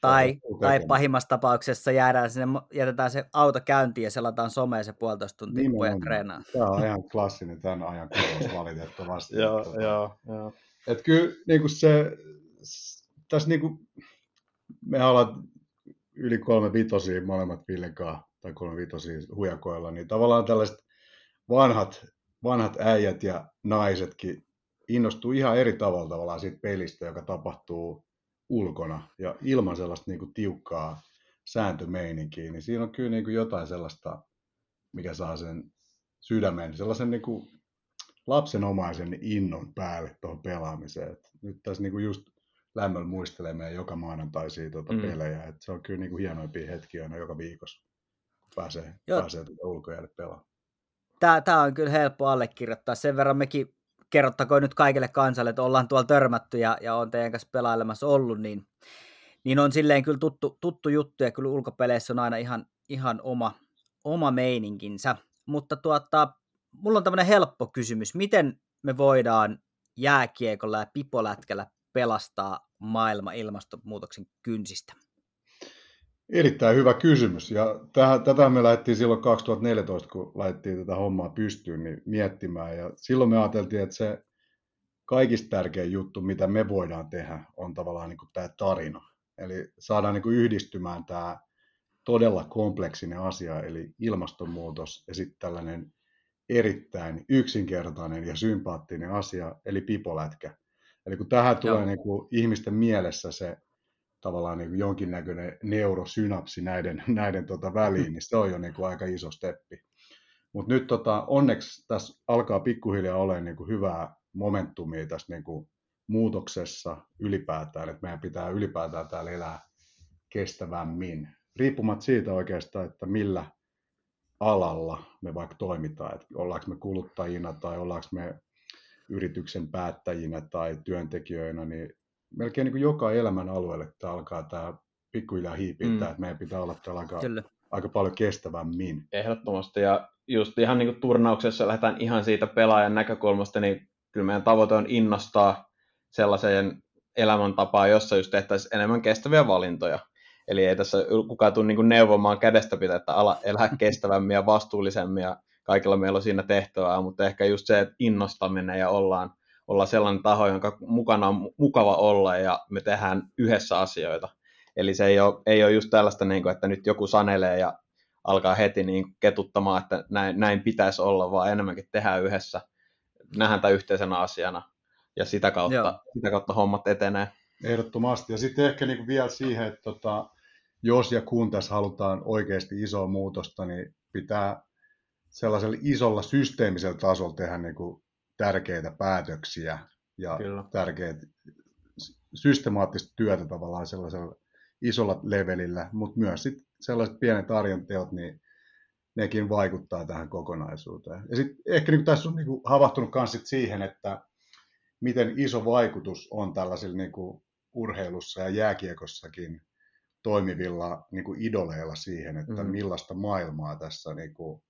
tai, tai pahimmassa tapauksessa jäädään sinne, jätetään se auto käyntiin ja selataan someen se puolitoista tuntia, kun pojat treenaa. Tämä on ihan klassinen tämän ajan kuvaus valitettavasti. joo, joo, joo. Et kyllä niin kuin se, tässä niin kuin, me ollaan yli kolme vitosia molemmat Villenkaan, tai kolme vitosia hujakoilla, niin tavallaan tällaiset vanhat, vanhat äijät ja naisetkin innostuu ihan eri tavalla tavallaan siitä pelistä, joka tapahtuu ulkona ja ilman sellaista niin kuin tiukkaa sääntömeininkiä, niin siinä on kyllä niin kuin jotain sellaista, mikä saa sen sydämen, sellaisen niin kuin lapsenomaisen innon päälle tuohon pelaamiseen. Et nyt tässä niin kuin just lämmöllä muistelee meidän joka maanantaisia tuota mm. pelejä, että se on kyllä niin kuin hienoimpia hetkiä aina joka viikossa, kun pääsee, pääsee tuota ulkojäälle pelaamaan. Tämä on kyllä helppo allekirjoittaa. Sen verran mekin kerrottakoon nyt kaikille kansalle, että ollaan tuolla törmätty ja, ja on teidän kanssa pelailemassa ollut, niin, niin on silleen kyllä tuttu, tuttu juttu ja kyllä ulkopeleissä on aina ihan, ihan oma, oma meininkinsä. Mutta tuota, mulla on tämmöinen helppo kysymys. Miten me voidaan jääkiekolla ja pipolätkällä pelastaa maailma ilmastonmuutoksen kynsistä? Erittäin hyvä kysymys. Ja tähän, tätä me lähdettiin silloin 2014, kun laitettiin tätä hommaa pystyyn, niin miettimään. Ja silloin me ajateltiin, että se kaikista tärkein juttu, mitä me voidaan tehdä, on tavallaan niin kuin tämä tarina. Eli saadaan niin kuin yhdistymään tämä todella kompleksinen asia, eli ilmastonmuutos ja sitten tällainen erittäin yksinkertainen ja sympaattinen asia, eli pipolätkä. Eli kun tähän tulee niin kuin ihmisten mielessä se tavallaan niin jonkinnäköinen neurosynapsi näiden, näiden tota väliin, niin se on jo niin kuin aika iso steppi. Mutta nyt tota, onneksi tässä alkaa pikkuhiljaa olemaan niin kuin hyvää momentumia tässä niin kuin muutoksessa ylipäätään, että meidän pitää ylipäätään täällä elää kestävämmin. Riippumatta siitä oikeastaan, että millä alalla me vaikka toimitaan, että ollaanko me kuluttajina tai ollaanko me yrityksen päättäjinä tai työntekijöinä, niin melkein niin kuin joka elämän alueelle tämä alkaa tämä pikkuhiljaa hiipiä, mm. että meidän pitää olla täällä aika, aika paljon kestävämmin. Ehdottomasti, ja just ihan niin kuin turnauksessa lähdetään ihan siitä pelaajan näkökulmasta, niin kyllä meidän tavoite on innostaa sellaiseen elämäntapaan, jossa just tehtäisiin enemmän kestäviä valintoja. Eli ei tässä kukaan tule niin neuvomaan kädestä pitää, että ala, elää kestävämmin ja vastuullisemmin ja kaikilla meillä on siinä tehtävää, mutta ehkä just se, että innostaminen ja ollaan, ollaan sellainen taho, jonka mukana on mukava olla ja me tehdään yhdessä asioita. Eli se ei ole, ei ole just tällaista, niin kuin, että nyt joku sanelee ja alkaa heti niin ketuttamaan, että näin, näin pitäisi olla, vaan enemmänkin tehdään yhdessä, nähdään tämä yhteisenä asiana ja sitä kautta, sitä kautta hommat etenee. Ehdottomasti. Ja sitten ehkä niin kuin vielä siihen, että tota, jos ja kun tässä halutaan oikeasti isoa muutosta, niin pitää sellaisella isolla systeemisellä tasolla tehdä niin kuin tärkeitä päätöksiä ja Kyllä. tärkeitä systemaattista työtä tavallaan sellaisella isolla levelillä, mutta myös sit sellaiset pienet arjen teot, niin nekin vaikuttaa tähän kokonaisuuteen. Ja sitten ehkä niin tässä on niin kuin havahtunut myös siihen, että miten iso vaikutus on tällaisilla niin kuin urheilussa ja jääkiekossakin toimivilla niin kuin idoleilla siihen, että mm. millaista maailmaa tässä niin kuin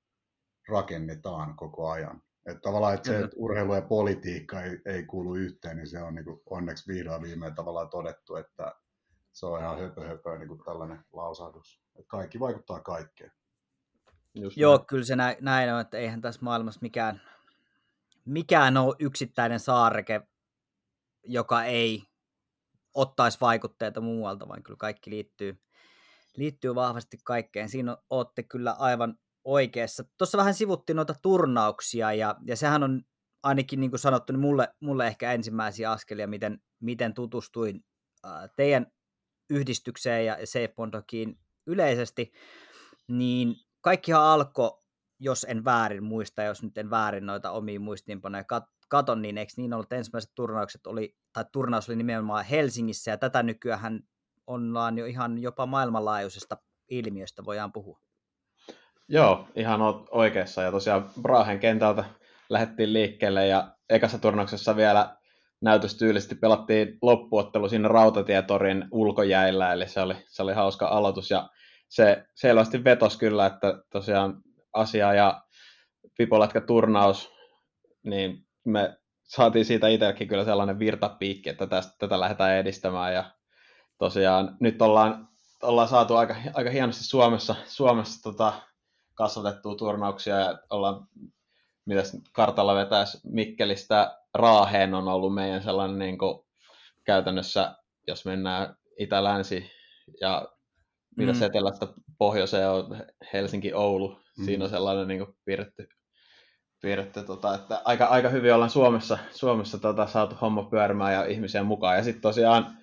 rakennetaan koko ajan. Että tavallaan että se, että urheilu ja politiikka ei, ei kuulu yhteen, niin se on niin kuin onneksi vihdoin viimein tavallaan todettu, että se on ihan höpö, höpö niin kuin tällainen lausahdus. Että kaikki vaikuttaa kaikkeen. Just Joo, näin. kyllä se näin, näin on, että eihän tässä maailmassa mikään, mikään ole yksittäinen saareke, joka ei ottaisi vaikutteita muualta, vaan kyllä kaikki liittyy, liittyy vahvasti kaikkeen. Siinä olette kyllä aivan oikeassa. Tuossa vähän sivuttiin noita turnauksia, ja, ja sehän on ainakin niin kuin sanottu, niin mulle, mulle ehkä ensimmäisiä askelia, miten, miten tutustuin ää, teidän yhdistykseen ja Safe Bondokiin yleisesti, niin kaikkihan alkoi, jos en väärin muista, jos nyt en väärin noita omia muistiinpanoja kat- katon, niin eikö niin ollut, että ensimmäiset turnaukset oli, tai turnaus oli nimenomaan Helsingissä, ja tätä nykyään ollaan jo ihan jopa maailmanlaajuisesta ilmiöstä voidaan puhua. Joo, ihan oikeassa, ja tosiaan Brahen kentältä lähdettiin liikkeelle, ja ekassa turnauksessa vielä näytöstyylisesti pelattiin loppuottelu siinä Rautatietorin ulkojäillä, eli se oli, se oli hauska aloitus, ja se selvästi vetos kyllä, että tosiaan asia ja Pipolätkä turnaus, niin me saatiin siitä itsellekin kyllä sellainen virtapiikki, että tästä, tätä lähdetään edistämään, ja tosiaan nyt ollaan, ollaan saatu aika, aika hienosti Suomessa, Suomessa tota, kasvatettua turnauksia, ja ollaan mitäs kartalla vetäisi Mikkelistä Raaheen on ollut meidän sellainen niin kuin, käytännössä, jos mennään itä-länsi ja mitä mm. etelästä pohjoiseen on Helsinki-Oulu, mm. siinä on sellainen niin kuin, piirretty, piirretty tota, että aika, aika hyvin ollaan Suomessa, Suomessa tota, saatu homma pyörimään ja ihmisiä mukaan. Ja sitten tosiaan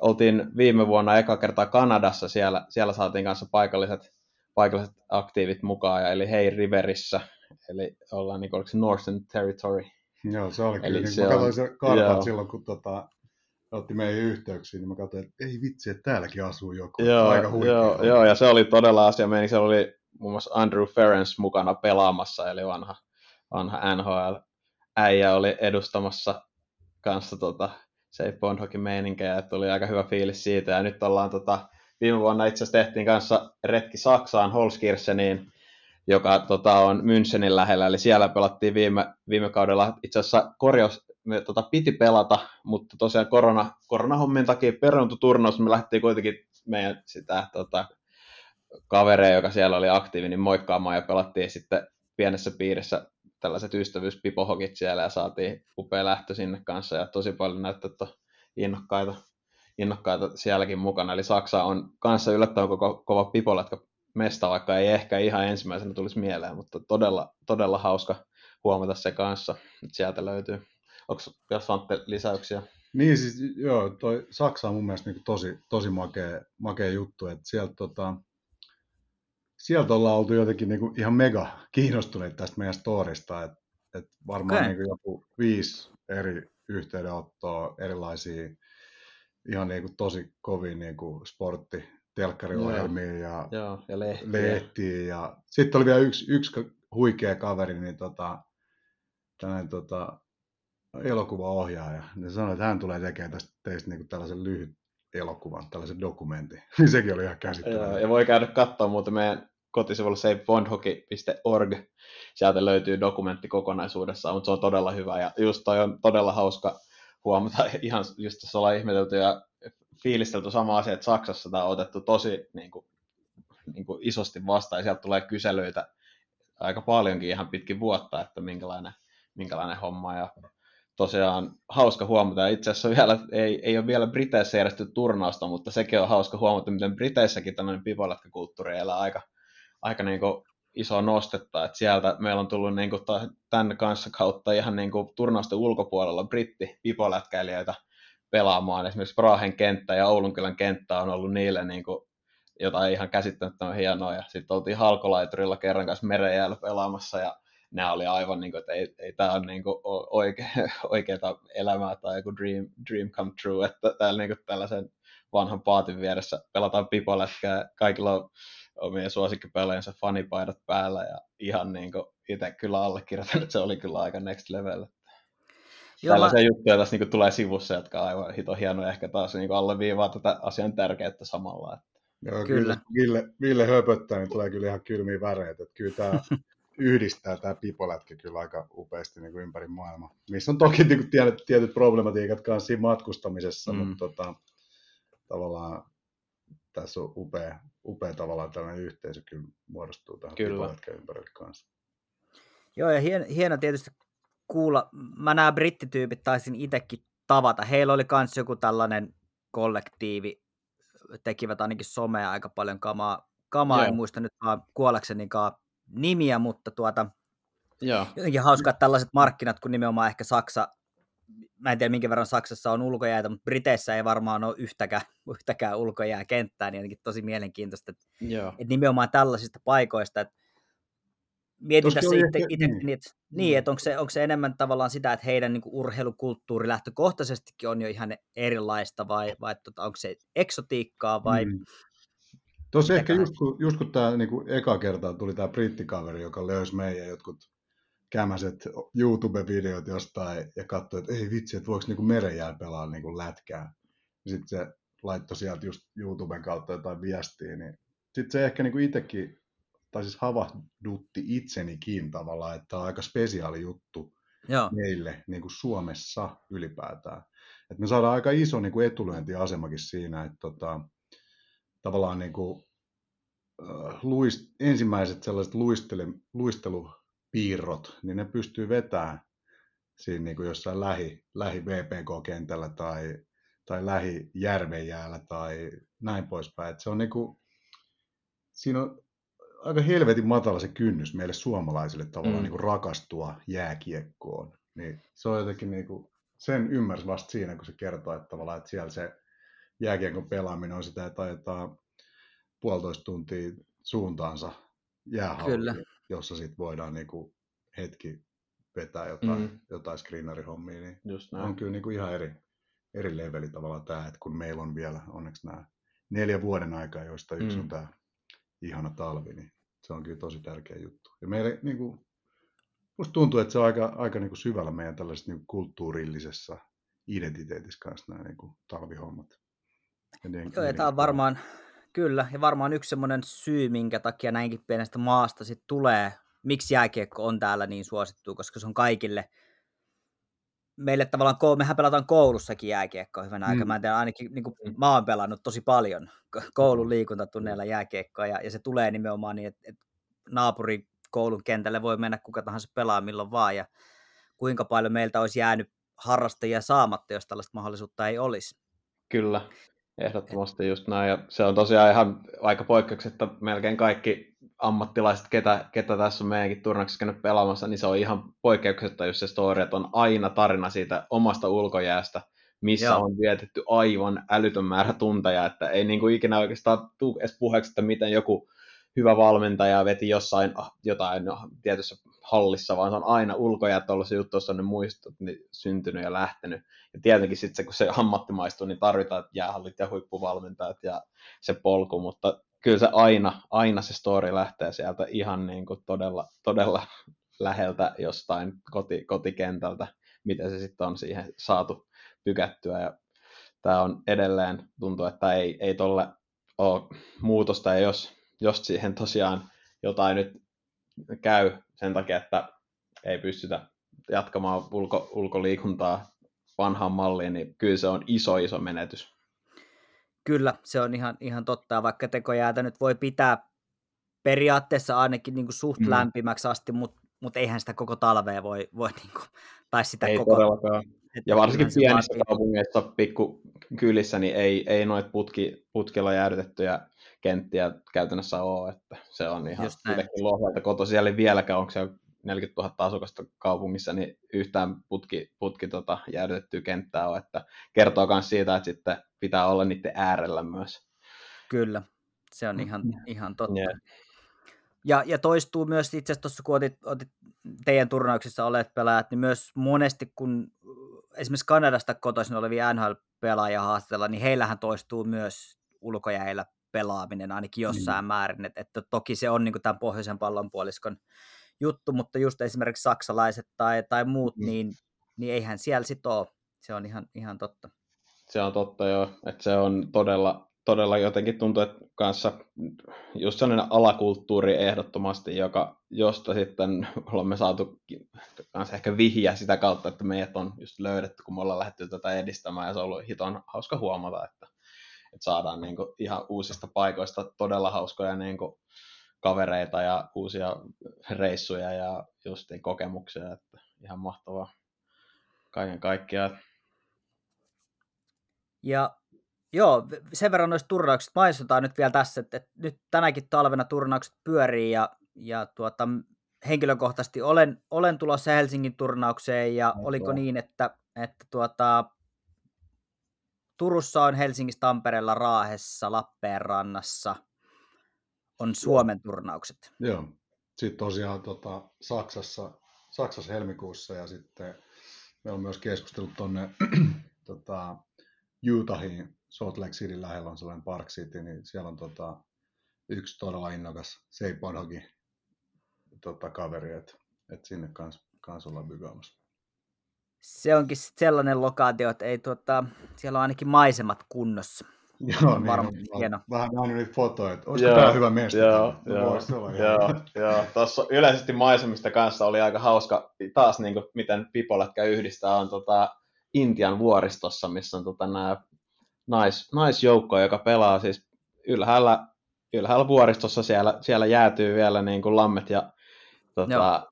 oltiin viime vuonna eka kertaa Kanadassa, siellä, siellä saatiin kanssa paikalliset, paikalliset aktiivit mukaan, ja eli Hei Riverissä, eli ollaan niin kuin, se Northern Territory, Joo, se oli Eli kyllä. Niin, se mä katsoin se kartat silloin, kun tota, otti meihin yhteyksiin, niin mä katsoin, että ei vitsi, että täälläkin asuu joku. Joo, Aika joo, joo, ja se oli todella asia. Meini, se oli muun muassa Andrew Ferens mukana pelaamassa, eli vanha, vanha NHL-äijä oli edustamassa kanssa tota, Safe Bond Hockey meininkejä, että tuli aika hyvä fiilis siitä. Ja nyt ollaan tota, viime vuonna itse asiassa tehtiin kanssa retki Saksaan Holskircheniin, joka tota, on Münchenin lähellä, eli siellä pelattiin viime, viime kaudella. Itse asiassa korjaus me tota, piti pelata, mutta tosiaan korona, koronahommien takia peruuntui turnaus, me lähdettiin kuitenkin meidän sitä tota, kavereja, joka siellä oli aktiivi, niin moikkaamaan ja pelattiin sitten pienessä piirissä tällaiset ystävyyspipohokit siellä ja saatiin upea lähtö sinne kanssa. Ja tosi paljon näyttää, innokkaita, innokkaita sielläkin mukana. Eli Saksa on kanssa yllättävän koko, kova pipolätkä mesta, vaikka ei ehkä ihan ensimmäisenä tulisi mieleen, mutta todella, todella hauska huomata se kanssa, että sieltä löytyy. Onko jos lisäyksiä? Niin siis joo, toi Saksa on mun mielestä niin tosi, tosi makea, makea juttu, että sieltä, tota, sieltä ollaan oltu jotenkin niin kuin ihan mega kiinnostuneet tästä meidän storista, että, että varmaan okay. niin kuin joku viisi eri yhteydenottoa, erilaisia ihan niin kuin tosi kovin niin kuin sportti, telkkariohjelmia ja, Joo, ja lehtiä. lehtiä. Ja... Sitten oli vielä yksi, yksi huikea kaveri, niin tota, tällainen tota, elokuvaohjaaja. Ne sanoi, että hän tulee tekemään tästä teistä niin tällaisen lyhyt elokuvan, tällaisen dokumentin. Niin sekin oli ihan käsittämätöntä. Ja voi käydä katsoa muuten meidän kotisivulla savebondhockey.org. Sieltä löytyy dokumentti kokonaisuudessaan, mutta se on todella hyvä. Ja just toi on todella hauska, huomata ihan just tässä ollaan ihmetelty ja fiilistelty sama asia, että Saksassa tämä on otettu tosi niin kuin, niin kuin isosti vastaan ja sieltä tulee kyselyitä aika paljonkin ihan pitkin vuotta, että minkälainen, minkälainen homma ja tosiaan hauska huomata. Itse asiassa vielä, ei, ei ole vielä Briteissä järjestetty turnausta, mutta sekin on hauska huomata, miten Briteissäkin tämmöinen pivolätkäkulttuuri elää aika, aika niin kuin iso nostetta, että sieltä meillä on tullut niin kuin tämän kanssa kautta ihan niin kuin turnausten ulkopuolella britti pipolätkäilijöitä pelaamaan. Esimerkiksi Brahen kenttä ja Oulunkylän kenttä on ollut niille niin kuin jotain ihan käsittämättömän hienoa. Ja sitten oltiin halkolaiturilla kerran kanssa merejäällä pelaamassa ja nämä oli aivan niin kuin, että ei, ei tämä ole niin kuin oike, elämää tai joku dream, dream come true, että täällä niin kuin tällaisen vanhan paatin vieressä pelataan pipolätkää, kaikilla on omien suosikkipelejensä fanipaidat päällä ja ihan niin kuin itse kyllä allekirjoitan, että se oli kyllä aika next level. Joo, Tällaisia mä... juttuja tässä niin tulee sivussa, jotka on aivan hito hienoja ehkä taas niin alleviivaa tätä asian tärkeyttä samalla. Että... Joo, kyllä. Ville, Ville höpöttää, niin tulee kyllä ihan kylmiä väreitä. Että kyllä tämä yhdistää tämä pipolätkä kyllä aika upeasti niin kuin ympäri maailmaa. Missä on toki niin kuin tietyt, tietyt problematiikat kanssa siinä matkustamisessa, mm. mutta tota, tavallaan tässä on upea, upea tavallaan tällainen yhteisö kyllä muodostuu tähän kyllä. ympärille kanssa. Joo, ja hieno, hieno tietysti kuulla. Mä nämä brittityypit taisin itsekin tavata. Heillä oli myös joku tällainen kollektiivi, tekivät ainakin somea aika paljon kamaa. kamaa en muista nyt vaan kuollaksenikaan nimiä, mutta tuota, Joo. jotenkin hauskaa tällaiset markkinat, kun nimenomaan ehkä Saksa mä en tiedä minkä verran Saksassa on ulkojäätä, mutta Briteissä ei varmaan ole yhtäkään, yhtäkään ulkojääkenttää, niin jotenkin tosi mielenkiintoista, että, että nimenomaan tällaisista paikoista, että mietin tässä itse, itse niin, että, niin, että onko se, onko se enemmän tavallaan sitä, että heidän niin urheilukulttuuri lähtökohtaisestikin on jo ihan erilaista, vai, vai tota, onko se eksotiikkaa, vai... Mm. Tuossa ehkä just kun, just kun tämä niin kuin eka kertaa tuli tämä brittikaveri, joka löysi meidän jotkut kämäset YouTube-videot jostain ja katsoi, että ei vitsi, että voiko niinku merenjäällä pelaa niinku lätkää. Sitten se laittoi sieltä just YouTuben kautta jotain viestiä, niin sitten se ehkä niinku itsekin, tai siis havahdutti itsenikin tavallaan, että tämä on aika spesiaali juttu Joo. meille niin kuin Suomessa ylipäätään. Et me saadaan aika iso niin kuin etulyöntiasemakin siinä, että tota, tavallaan niin kuin, äh, luist, ensimmäiset sellaiset luistele, luistelu piirrot, niin ne pystyy vetämään siinä niin kuin jossain lähi, lähi VPK-kentällä tai, tai lähi järvenjäällä tai näin poispäin. Että se on niin kuin, siinä on aika helvetin matala se kynnys meille suomalaisille tavallaan mm. niin kuin rakastua jääkiekkoon. Niin se on jotenkin niin kuin, sen ymmärsi vasta siinä, kun se kertoo, että tavallaan, että siellä se jääkiekon pelaaminen on sitä, että ajetaan puolitoista tuntia suuntaansa jäähalliin jossa sit voidaan niinku hetki vetää jotain, mm. jotain screenerihommia, niin Just näin. on kyllä niinku ihan eri, eri leveli tavallaan tämä, että kun meillä on vielä onneksi nämä neljä vuoden aikaa, joista yksi mm. on tämä ihana talvi, niin se on kyllä tosi tärkeä juttu. Ja meille niinku, musta tuntuu, että se on aika, aika niinku syvällä meidän tällaisessa niinku kulttuurillisessa identiteetissä kanssa nämä niinku talvihommat. Ja niin, Joo, ja tämä on varmaan, Kyllä, ja varmaan yksi semmoinen syy, minkä takia näinkin pienestä maasta sitten tulee, miksi jääkiekko on täällä niin suosittu, koska se on kaikille, meille tavallaan, mehän pelataan koulussakin jääkiekkoa hyvänä mm. aikaa. Mä en tiedä, ainakin niin kuin, mm. mä oon pelannut tosi paljon koulun liikuntatunneilla jääkiekkoa, ja, ja se tulee nimenomaan niin, että, että naapuri koulun kentälle voi mennä kuka tahansa pelaa milloin vaan, ja kuinka paljon meiltä olisi jäänyt harrastajia saamatta, jos tällaista mahdollisuutta ei olisi. Kyllä. Ehdottomasti just näin. Ja se on tosiaan ihan aika että melkein kaikki ammattilaiset, ketä, ketä tässä on meidänkin turnauksessa käynyt pelaamassa, niin se on ihan poikkeuksetta just se story, että on aina tarina siitä omasta ulkojäästä, missä Joo. on vietetty aivan älytön määrä tunteja, että ei niin kuin ikinä oikeastaan tule edes puheeksi, että miten joku hyvä valmentaja veti jossain ah, jotain no, tietyssä hallissa, vaan se on aina ulkojäät se juttu, jossa on ne muistot niin syntynyt ja lähtenyt. Ja tietenkin sitten se, kun se ammattimaistuu, niin tarvitaan jäähallit ja huippuvalmentajat ja se polku, mutta kyllä se aina, aina se story lähtee sieltä ihan niin kuin todella, todella läheltä jostain koti, kotikentältä, miten se sitten on siihen saatu pykättyä. Ja tämä on edelleen, tuntuu, että ei, ei tolle ole muutosta, ja jos, jos siihen tosiaan jotain nyt käy sen takia, että ei pystytä jatkamaan ulko, ulkoliikuntaa vanhaan malliin, niin kyllä se on iso iso menetys. Kyllä, se on ihan, ihan totta, vaikka tekojäätä nyt voi pitää periaatteessa ainakin niin kuin suht mm. lämpimäksi asti, mutta mut eihän sitä koko talvea voi, voi niin kuin, tai sitä ei koko... Todellakaan. Ja varsinkin pienissä vaatii. kaupungeissa, pikku kylissä, niin ei, ei noita putki, putkilla jäädytettyjä kenttiä käytännössä ole, että se on ihan kuitenkin lohjalta kotoisin, siellä ei vieläkään, onko se 40 000 asukasta kaupungissa, niin yhtään putki, putki tota, jäädytettyä kenttää on, että kertoo myös siitä, että sitten pitää olla niiden äärellä myös. Kyllä, se on ihan, ihan totta. Yeah. Ja, ja toistuu myös itse asiassa tuossa, kun otit, otit teidän turnauksissa olet pelaajat, niin myös monesti, kun esimerkiksi Kanadasta kotoisin olevia NHL-pelaajia haastatella, niin heillähän toistuu myös ulkojäillä pelaaminen ainakin jossain mm. määrin. Et, että toki se on niin kuin tämän pohjoisen pallonpuoliskon juttu, mutta just esimerkiksi saksalaiset tai, tai muut, mm. niin, niin eihän siellä sit ole. Se on ihan, ihan totta. Se on totta joo, että se on todella, todella jotenkin tuntuu, että kanssa just sellainen alakulttuuri ehdottomasti, joka, josta sitten olemme saatu kanssa ehkä vihjää sitä kautta, että meidät on just löydetty, kun me ollaan lähdetty tätä edistämään, ja se on ollut hiton hauska huomata, että, että saadaan niin kuin ihan uusista paikoista todella hauskoja niin kuin kavereita ja uusia reissuja ja just kokemuksia, että ihan mahtavaa kaiken kaikkiaan. Ja joo, sen verran noista turnauksista mainistetaan nyt vielä tässä, että, että nyt tänäkin talvena turnaukset pyörii ja, ja tuota, henkilökohtaisesti olen, olen tulossa Helsingin turnaukseen ja no, oliko niin, että, että tuota, Turussa on Helsingissä, Tampereella, Raahessa, Lappeenrannassa on Suomen Joo. turnaukset. Joo. Sitten tosiaan tota, Saksassa, Saksassa helmikuussa ja sitten meillä on myös keskustellut tuonne tota, Utahiin, Salt Lake City lähellä on sellainen Park City, niin siellä on tota, yksi todella innokas Seipodhogi tota, kaveri, että et sinne kans, kans ollaan bygaamassa se onkin sellainen lokaatio, että ei, tuota, siellä on ainakin maisemat kunnossa. Joo, niin, varmasti niin, hieno. Vähän nähnyt niitä fotoja, että olisiko tämä hyvä mesta? Joo, joo, joo, joo. Tuossa yleisesti maisemista kanssa oli aika hauska taas, niin kuin, miten Pipolätkä yhdistää, on tota, Intian vuoristossa, missä on tota, nämä nais, naisjoukko, joka pelaa siis ylhäällä, ylhäällä vuoristossa, siellä, siellä jäätyy vielä niin kuin lammet ja tota,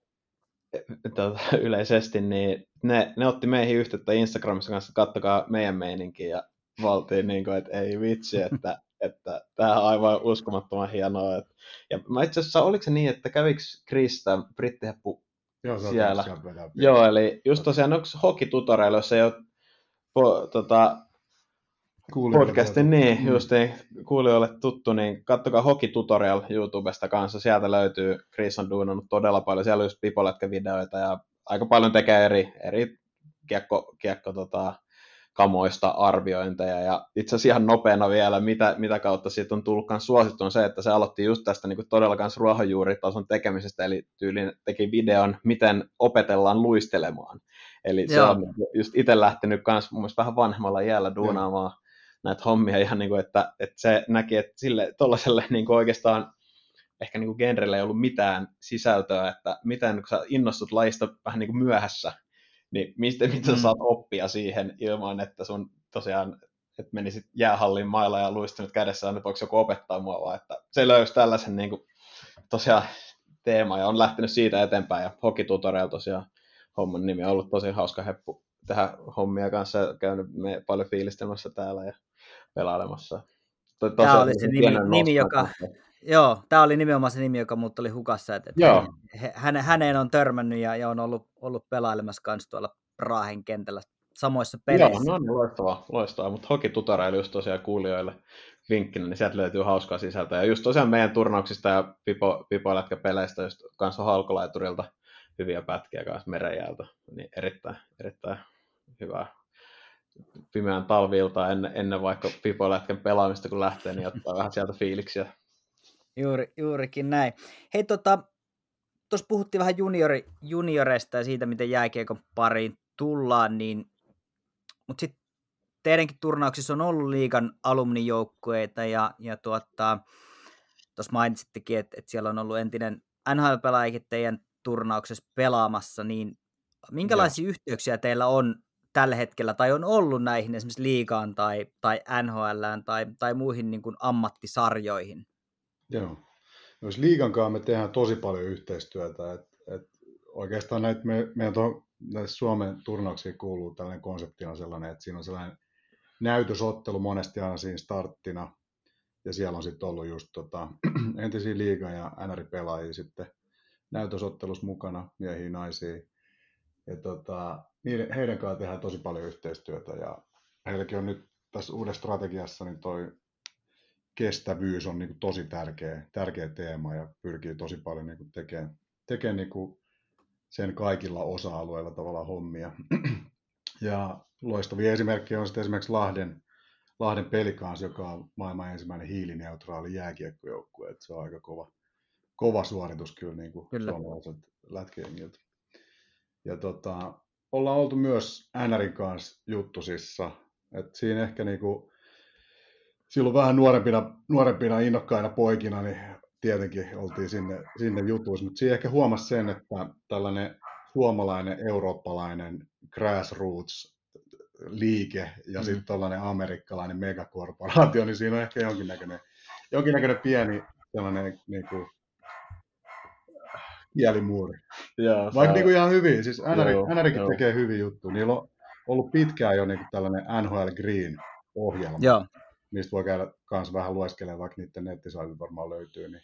tota, yleisesti, niin ne, ne otti meihin yhteyttä Instagramissa kanssa, että kattokaa meidän meininkiä ja valtiin, niin kuin, että ei vitsi, että, että tämä on aivan uskomattoman hienoa. Että, ja mä itse asiassa, oliko se niin, että kävikö Krista brittiheppu Joo, siellä? Joo, eli just tosiaan, onko Hockey Tutorial, jos ei ole po, tota, podcastin, niin, mm. just niin, kuulijoille tuttu, niin kattokaa Hockey Tutorial YouTubesta kanssa, sieltä löytyy, Chris on duunannut todella paljon, siellä on just pipoletkä-videoita ja aika paljon tekee eri, eri kiekko, kiekko tota, kamoista arviointeja, ja itse asiassa ihan nopeana vielä, mitä, mitä kautta siitä on tullut suosittu, on se, että se aloitti just tästä niin kuin todella kanssa ruohonjuuritason tekemisestä, eli tyyliin teki videon, miten opetellaan luistelemaan. Eli Joo. se on just itse lähtenyt myös mun vähän vanhemmalla iällä duunaamaan Joo näitä hommia ihan niin kuin, että, että se näki, että sille tuollaiselle niin kuin oikeastaan ehkä niin kuin genrelle ei ollut mitään sisältöä, että miten kun sä innostut laista vähän niin kuin myöhässä, niin mistä, miten sä mm. saat oppia siihen ilman, että sun tosiaan että menisit jäähallin mailla ja luistunut kädessä, että voiko joku opettaa mua, vaan että se löysi tällaisen niin kuin, tosiaan teema ja on lähtenyt siitä eteenpäin ja Hockey Tutorial tosiaan homman nimi on ollut tosi hauska heppu tehdä hommia kanssa käynyt me paljon fiilistelmässä täällä ja pelailemassa. Tämä oli se nimi, nimi joka, joo, tämä oli nimenomaan se nimi, joka mut oli hukassa, että, että. Häne, häneen on törmännyt ja, ja on ollut, ollut pelailemassa kanssa tuolla Raahen kentällä samoissa peleissä. Joo, no niin, loistavaa, loistavaa. mutta Hoki Tutorial just tosiaan kuulijoille vinkkinä, niin sieltä löytyy hauskaa sisältöä. Ja just tosiaan meidän turnauksista ja pipo, pipolätkäpeleistä just kanssa halkolaiturilta hyviä pätkiä kanssa merenjäältä, niin erittäin, erittäin hyvää pimeän talvilta ennen, ennen vaikka pipolätken pelaamista, kun lähtee, niin ottaa vähän sieltä fiiliksiä. Juuri, juurikin näin. Hei, tota, tuossa puhuttiin vähän juniori, junioreista ja siitä, miten jääkiekon pariin tullaan, niin, mutta sitten teidänkin turnauksissa on ollut liigan alumnijoukkueita ja, ja tuossa tuota, mainitsittekin, että, että siellä on ollut entinen NHL-pelaajakin teidän turnauksessa pelaamassa, niin minkälaisia Joo. yhteyksiä teillä on tällä hetkellä, tai on ollut näihin esimerkiksi liigaan tai, tai NHLään tai, tai muihin niin kuin ammattisarjoihin? Joo. Jos liigan kanssa me tehdään tosi paljon yhteistyötä, että et oikeastaan näitä me, meidän to, näitä Suomen turnauksiin kuuluu tällainen konsepti on sellainen, että siinä on sellainen näytösottelu monesti aina siinä starttina, ja siellä on sitten ollut just tota, entisiä liiga- ja NR-pelaajia sitten näytösottelussa mukana, miehiä, naisia. Ja tota, niiden, heidän kanssaan tehdään tosi paljon yhteistyötä ja heilläkin on nyt tässä uudessa strategiassa niin toi kestävyys on niin kuin tosi tärkeä, tärkeä teema ja pyrkii tosi paljon niin kuin tekemään, tekemään niin kuin sen kaikilla osa-alueilla tavallaan hommia. Ja loistavia esimerkkejä on sitten esimerkiksi Lahden, Lahden pelikans, joka on maailman ensimmäinen hiilineutraali jääkiekkojoukkue. Se on aika kova, kova suoritus kyllä, niin kuin kyllä. suomalaiset lätkäjengiltä. Ja tota, ollaan oltu myös NRin kanssa juttusissa. Et siinä ehkä niinku, silloin vähän nuorempina, nuorempina innokkaina poikina, niin tietenkin oltiin sinne, sinne jutuissa, mutta siinä ehkä huomasi sen, että tällainen suomalainen, eurooppalainen grassroots liike ja mm. sitten tällainen amerikkalainen megakorporaatio, niin siinä on ehkä jonkinnäköinen, jonkinnäköinen pieni sellainen niin kuin, kielimuuri. Joo, Vaikka niin kuin ihan hyvin, siis NRikin tekee hyvin juttu. Niillä on ollut pitkään jo niin kuin tällainen NHL Green-ohjelma, joo. mistä voi käydä kanssa vähän lueskelemaan, vaikka niiden nettisaitit varmaan löytyy. Niin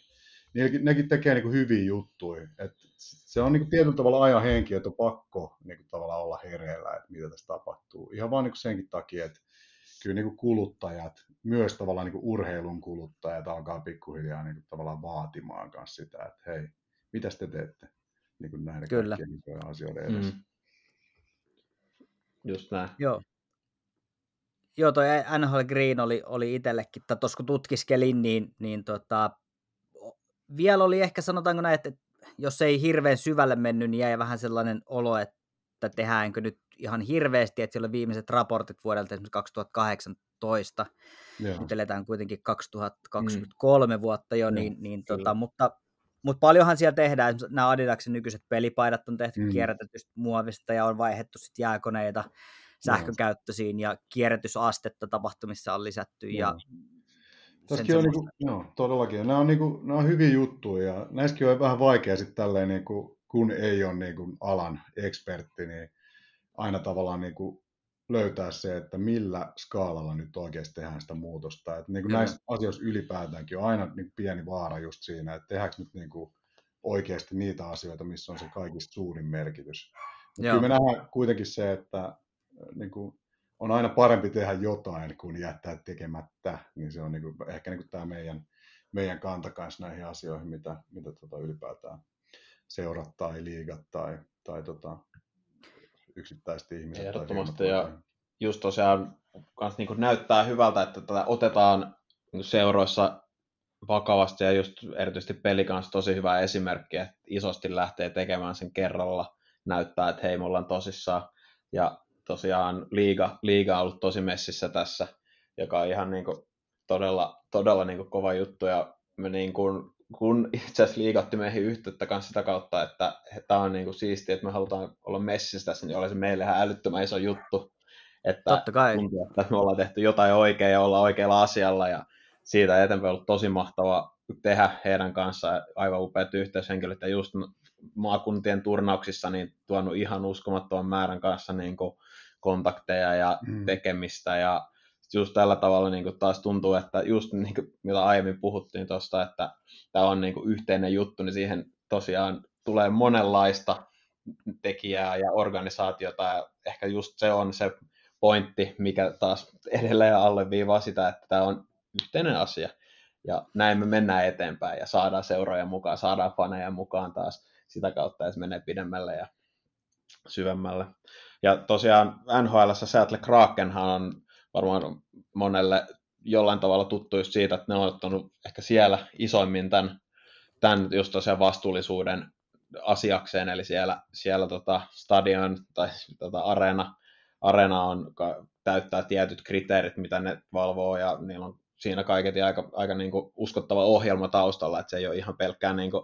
nekin, nekin tekee niin kuin hyviä juttuja. Et se on niin kuin tietyllä tavalla ajan henki, että on pakko niin kuin tavallaan olla hereillä, että mitä tässä tapahtuu. Ihan vaan niin kuin senkin takia, että kyllä niin kuin kuluttajat, myös tavallaan niin kuin urheilun kuluttajat alkaa pikkuhiljaa niin kuin tavallaan vaatimaan kanssa sitä, että hei, mitä te teette niin kuin näiden Kyllä. kaikkien asioiden edessä. Mm. Just näin. Joo. Joo, toi NHL Green oli, oli itsellekin, tai tuossa kun tutkiskelin, niin, niin tota, vielä oli ehkä sanotaanko näin, että jos ei hirveän syvälle mennyt, niin jäi vähän sellainen olo, että tehdäänkö nyt ihan hirveästi, että siellä on viimeiset raportit vuodelta esimerkiksi 2018, Joo. nyt eletään kuitenkin 2023 mm. vuotta jo, niin, niin tota, mutta mutta paljonhan siellä tehdään, nämä Adidaksen nykyiset pelipaidat on tehty mm. kierrätetystä muovista ja on vaihdettu sitten jääkoneita sähkökäyttöisiin ja kierrätysastetta tapahtumissa on lisätty. Mm. Ja Tässäkin on niinku, joo, todellakin. Nämä on, niinku, nämä on hyviä juttuja ja näissäkin on vähän vaikea sitten tälleen, niinku, kun ei ole niinku alan ekspertti, niin aina tavallaan niinku löytää se, että millä skaalalla nyt oikeasti tehdään sitä muutosta. Että niin kuin näissä asioissa ylipäätäänkin on aina niin pieni vaara just siinä, että tehdäänkö nyt niin kuin oikeasti niitä asioita, missä on se kaikista suurin merkitys. Kyllä me nähdään kuitenkin se, että niin kuin, on aina parempi tehdä jotain kuin jättää tekemättä, niin se on niin kuin, ehkä niin kuin tämä meidän, meidän kanta kanssa näihin asioihin, mitä, mitä tota ylipäätään seurat tai liigat tai, tai tota, yksittäiset ihmiset. Ehdottomasti ja just tosiaan kans niin näyttää hyvältä, että tätä otetaan seuroissa vakavasti ja just erityisesti peli kanssa tosi hyvä esimerkki, että isosti lähtee tekemään sen kerralla, näyttää, että hei, me ollaan tosissaan. Ja tosiaan liiga, liiga on ollut tosi messissä tässä, joka on ihan niin kuin todella, todella niin kuin kova juttu. Ja me niin kuin kun itse asiassa liigatti meihin yhteyttä kanssa sitä kautta, että tämä on niin kuin siistiä, että me halutaan olla messissä tässä, niin oli se meille ihan älyttömän iso juttu. Että Totta kai. Tuntuu, että me ollaan tehty jotain oikein ja ollaan oikealla asialla ja siitä eteenpäin ollut tosi mahtava tehdä heidän kanssaan aivan upeat yhteyshenkilöt ja just maakuntien turnauksissa niin tuonut ihan uskomattoman määrän kanssa niin kuin kontakteja ja mm. tekemistä ja just tällä tavalla niin kuin taas tuntuu, että just niin kuin, mitä aiemmin puhuttiin tuosta, että tämä on niin kuin yhteinen juttu, niin siihen tosiaan tulee monenlaista tekijää ja organisaatiota, ja ehkä just se on se pointti, mikä taas edelleen alleviivaa sitä, että tämä on yhteinen asia. Ja näin me mennään eteenpäin ja saadaan seuraajan mukaan, saadaan faneja mukaan taas sitä kautta, että menee pidemmälle ja syvemmälle. Ja tosiaan NHL Seattle Krakenhan on varmaan monelle jollain tavalla tuttu just siitä, että ne on ottanut ehkä siellä isoimmin tämän, tämän just tosiaan vastuullisuuden asiakseen, eli siellä, siellä tota stadion tai tota areena, areena on, täyttää tietyt kriteerit, mitä ne valvoo, ja niillä on siinä kaiketi aika, aika niin kuin uskottava ohjelma taustalla, että se ei ole ihan pelkkää niin kuin,